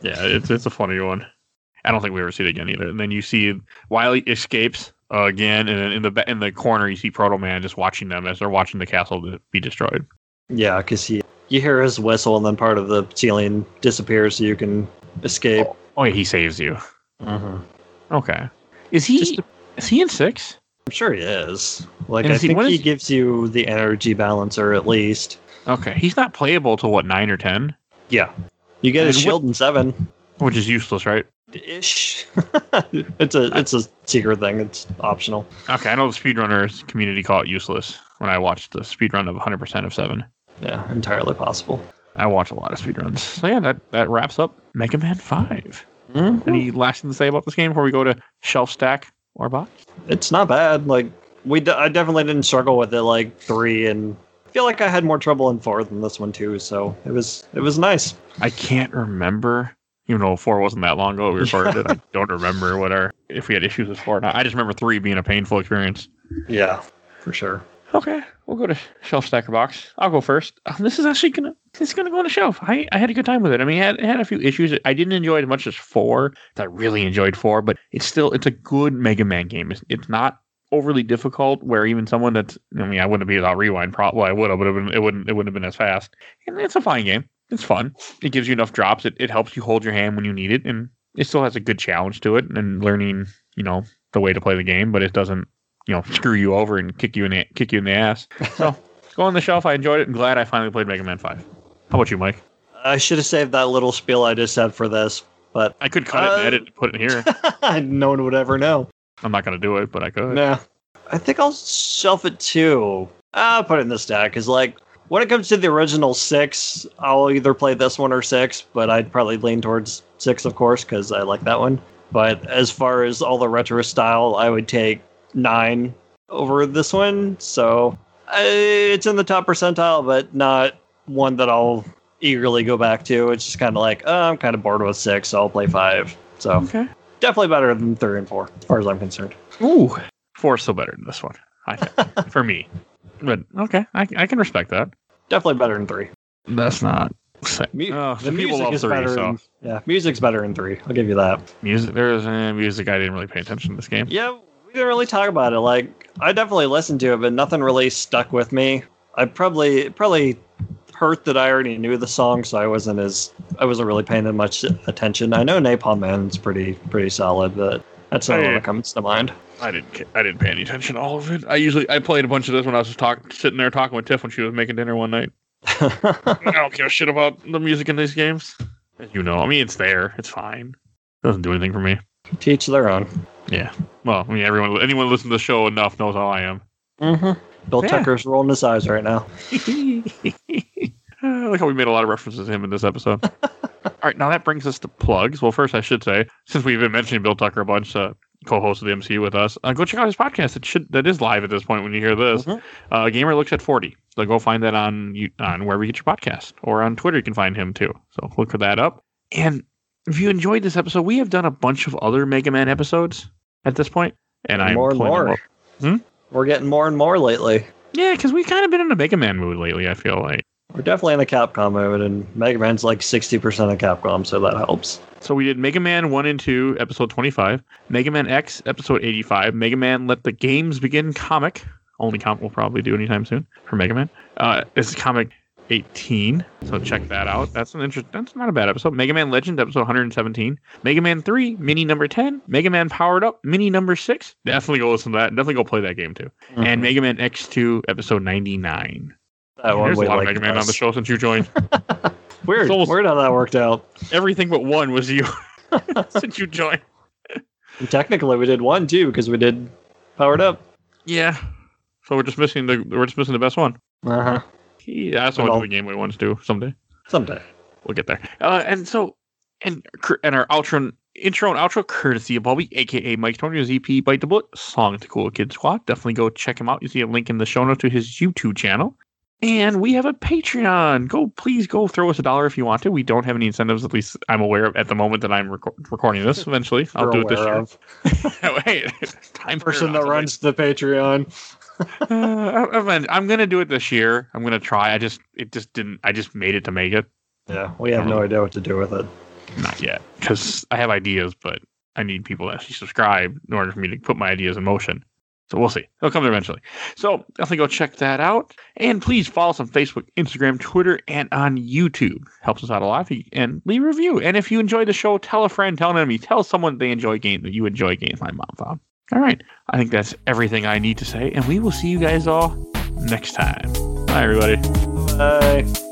Speaker 1: Yeah, it's it's a funny one. I don't think we ever see it again either. And then you see Wily escapes uh, again, and in the in the corner you see Proto Man just watching them as they're watching the castle be destroyed.
Speaker 2: yeah, because he you hear his whistle, and then part of the ceiling disappears, so you can escape.
Speaker 1: Oh yeah, he saves you.
Speaker 2: Mhm.
Speaker 1: Okay, is he
Speaker 2: Just-
Speaker 1: is he in six?
Speaker 2: I'm sure he is. Like
Speaker 1: And
Speaker 2: I
Speaker 1: is he-
Speaker 2: think he
Speaker 1: is-
Speaker 2: gives you the energy balancer at least.
Speaker 1: Okay, he's not playable till what nine or ten,
Speaker 2: Yeah, you get
Speaker 1: And
Speaker 2: his
Speaker 1: what-
Speaker 2: shield in seven.
Speaker 1: which is useless, right?
Speaker 2: Ish. it's a it's a secret thing. It's optional.
Speaker 1: Okay, I know the speedrunners community call it useless. When I watched the speedrun of 100% of seven,
Speaker 2: Yeah, entirely possible.
Speaker 1: I watch a lot of speedruns. So yeah, that that wraps up Mega Man Five.
Speaker 2: Mhm.
Speaker 1: Any last thing to say about this game before we go to shelf stack or box?
Speaker 2: It's not bad. Like we, d- I definitely didn't struggle with it like three, and I feel like I had more trouble in four than this one too. So it was it was nice.
Speaker 1: I can't remember. Even though four wasn't that long ago we recorded it, I don't remember what our if we had issues with four or not. I just remember three being a painful experience.
Speaker 2: Yeah, for sure.
Speaker 1: Okay, we'll go to shelf stacker box. I'll go first. Um, this is actually gonna this is gonna go on the shelf. I, I had a good time with it. I mean, it had, it had a few issues. I didn't enjoy it as much as four. I really enjoyed four, but it's still it's a good Mega Man game. It's, it's not overly difficult. Where even someone that's I mean, I wouldn't be without rewind. Probably well, I would have, but it wouldn't it wouldn't it wouldn't have been as fast. And it's a fine game. It's fun. It gives you enough drops. It it helps you hold your hand when you need it, and it still has a good challenge to it and learning you know the way to play the game, but it doesn't you know screw you over and kick you in the kick you in the ass. So go on the shelf. I enjoyed it. and glad I finally played Mega Man Five. How about you, Mike?
Speaker 2: I should have saved that little spiel I just said for this, but
Speaker 1: I could cut it and
Speaker 2: Uh,
Speaker 1: edit and put it here.
Speaker 2: no one would ever know.
Speaker 1: I'm not gonna do it, but I could.
Speaker 2: Nah. I think I'll shelf it too. I'll put it in the stack because, like, when it comes to the original six, I'll either play this one or six, but I'd probably lean towards six, of course, because I like that one. But as far as all the retro style, I would take nine over this one. So uh, it's in the top percentile, but not one that I'll eagerly go back to. It's just kind of like, oh, I'm kind of bored with six, so I'll play five. So
Speaker 1: Okay.
Speaker 2: definitely better than three and four, as far as I'm concerned.
Speaker 1: Ooh, four's still better than this one. I think for me. But okay, I, I can respect that.
Speaker 2: Definitely better than three.
Speaker 1: That's not.
Speaker 2: Mu-
Speaker 1: Oh,
Speaker 2: the
Speaker 1: people
Speaker 2: music
Speaker 1: love
Speaker 2: is
Speaker 1: three,
Speaker 2: better.
Speaker 1: so
Speaker 2: In, yeah, music's better in three. I'll give you that.
Speaker 1: music. There's uh, music. I didn't really pay attention to this game.
Speaker 2: Yeah, we didn't really talk about it. Like, I definitely listened to it, but nothing really stuck with me. I probably it probably hurt that I already knew the song, so I wasn't as I wasn't really paying that much attention. I know Napalm Man's pretty pretty solid, but that's not
Speaker 1: Oh,
Speaker 2: what
Speaker 1: yeah.
Speaker 2: comes to mind.
Speaker 1: I didn't. I didn't pay any attention to all of it. I usually I played a bunch of this when I was just talking, sitting there talking with Tiff when she was making dinner one night. I don't care shit about the music in these games. As you know, I mean, it's there. It's fine. doesn't do anything for me.
Speaker 2: Teach their own.
Speaker 1: Yeah. Well, I mean, everyone, anyone listening to the show enough knows how I am.
Speaker 2: Mm-hmm. Bill
Speaker 1: Yeah.
Speaker 2: Tucker's rolling his eyes right now.
Speaker 1: I like how we made a lot of references to him in this episode. All right, now that brings us to plugs. Well, first, I should say, since we've been mentioning Bill Tucker a bunch, uh, co-host of the MC with us, uh, go check out his podcast. It should that is live at this point when you hear this.
Speaker 2: Mhm.
Speaker 1: Uh, Gamer looks at forty. So go find that on you on wherever you get your podcast, or on Twitter. You can find him too. So look for that up. And if you enjoyed this episode, we have done a bunch of other Mega Man episodes at this point, and I'm
Speaker 2: more and more.
Speaker 1: Hmm?
Speaker 2: We're getting more and more lately.
Speaker 1: Yeah, because we've kind of been in a Mega Man mood lately. I feel like.
Speaker 2: We're definitely in the Capcom mode, and Mega Man's like 60% of Capcom, so that helps.
Speaker 1: So we did Mega Man 1 and 2, episode 25, Mega Man X, episode 85, Mega Man Let the Games Begin comic, only comic we'll probably do anytime soon for Mega Man. Uh, this is comic 18, so check that out. That's an interest. That's not a bad episode. Mega Man Legend, episode 117, Mega Man 3, mini number 10, Mega Man Powered Up, mini number 6. Definitely go listen to that. Definitely go play that game too. And Mega Man X2, episode 99.
Speaker 2: That one
Speaker 1: There's a lot of Mega Man on the show since you joined.
Speaker 2: Weird.
Speaker 1: Almost-
Speaker 2: Weird how that worked out.
Speaker 1: Everything but one was you since you joined.
Speaker 2: And technically, we did one too because we did powered up.
Speaker 1: Yeah. So we're just missing the we're just missing the best one.
Speaker 2: Uh huh.
Speaker 1: Yeah, that's what the Game Boy ones do someday.
Speaker 2: Someday.
Speaker 1: We'll get there. Uh, and so and and our outro intro and outro courtesy of Bobby, aka Mike Tornio's EP Bite the Bullet, song to Cool Kid Squad. Definitely go check him out. You see a link in the show notes to his YouTube channel. And we have a Patreon. Go, please go throw us a dollar if you want to. We don't have any incentives, at least I'm aware of at the moment that I'm reco- recording this. Eventually, I'll do it this year. Wait, time
Speaker 2: Person that runs the Patreon.
Speaker 1: uh, I'm gonna do it this year. I'm gonna try. I just it just didn't. I just made it to make it.
Speaker 2: Yeah, we have
Speaker 1: Um,
Speaker 2: no idea what to do with it.
Speaker 1: Not yet, because I have ideas, but I need people to actually subscribe in order for me to put my ideas in motion. So we'll see. It'll come eventually. So definitely go check that out. And please follow us on Facebook, Instagram, Twitter, and on YouTube. Helps us out a lot. And leave a review. And if you enjoyed the show, tell a friend, tell an enemy, tell someone they enjoy games that you enjoy games my mom found. All right. I think that's everything I need to say. And we will see you guys all next time. Bye, everybody.
Speaker 2: Bye.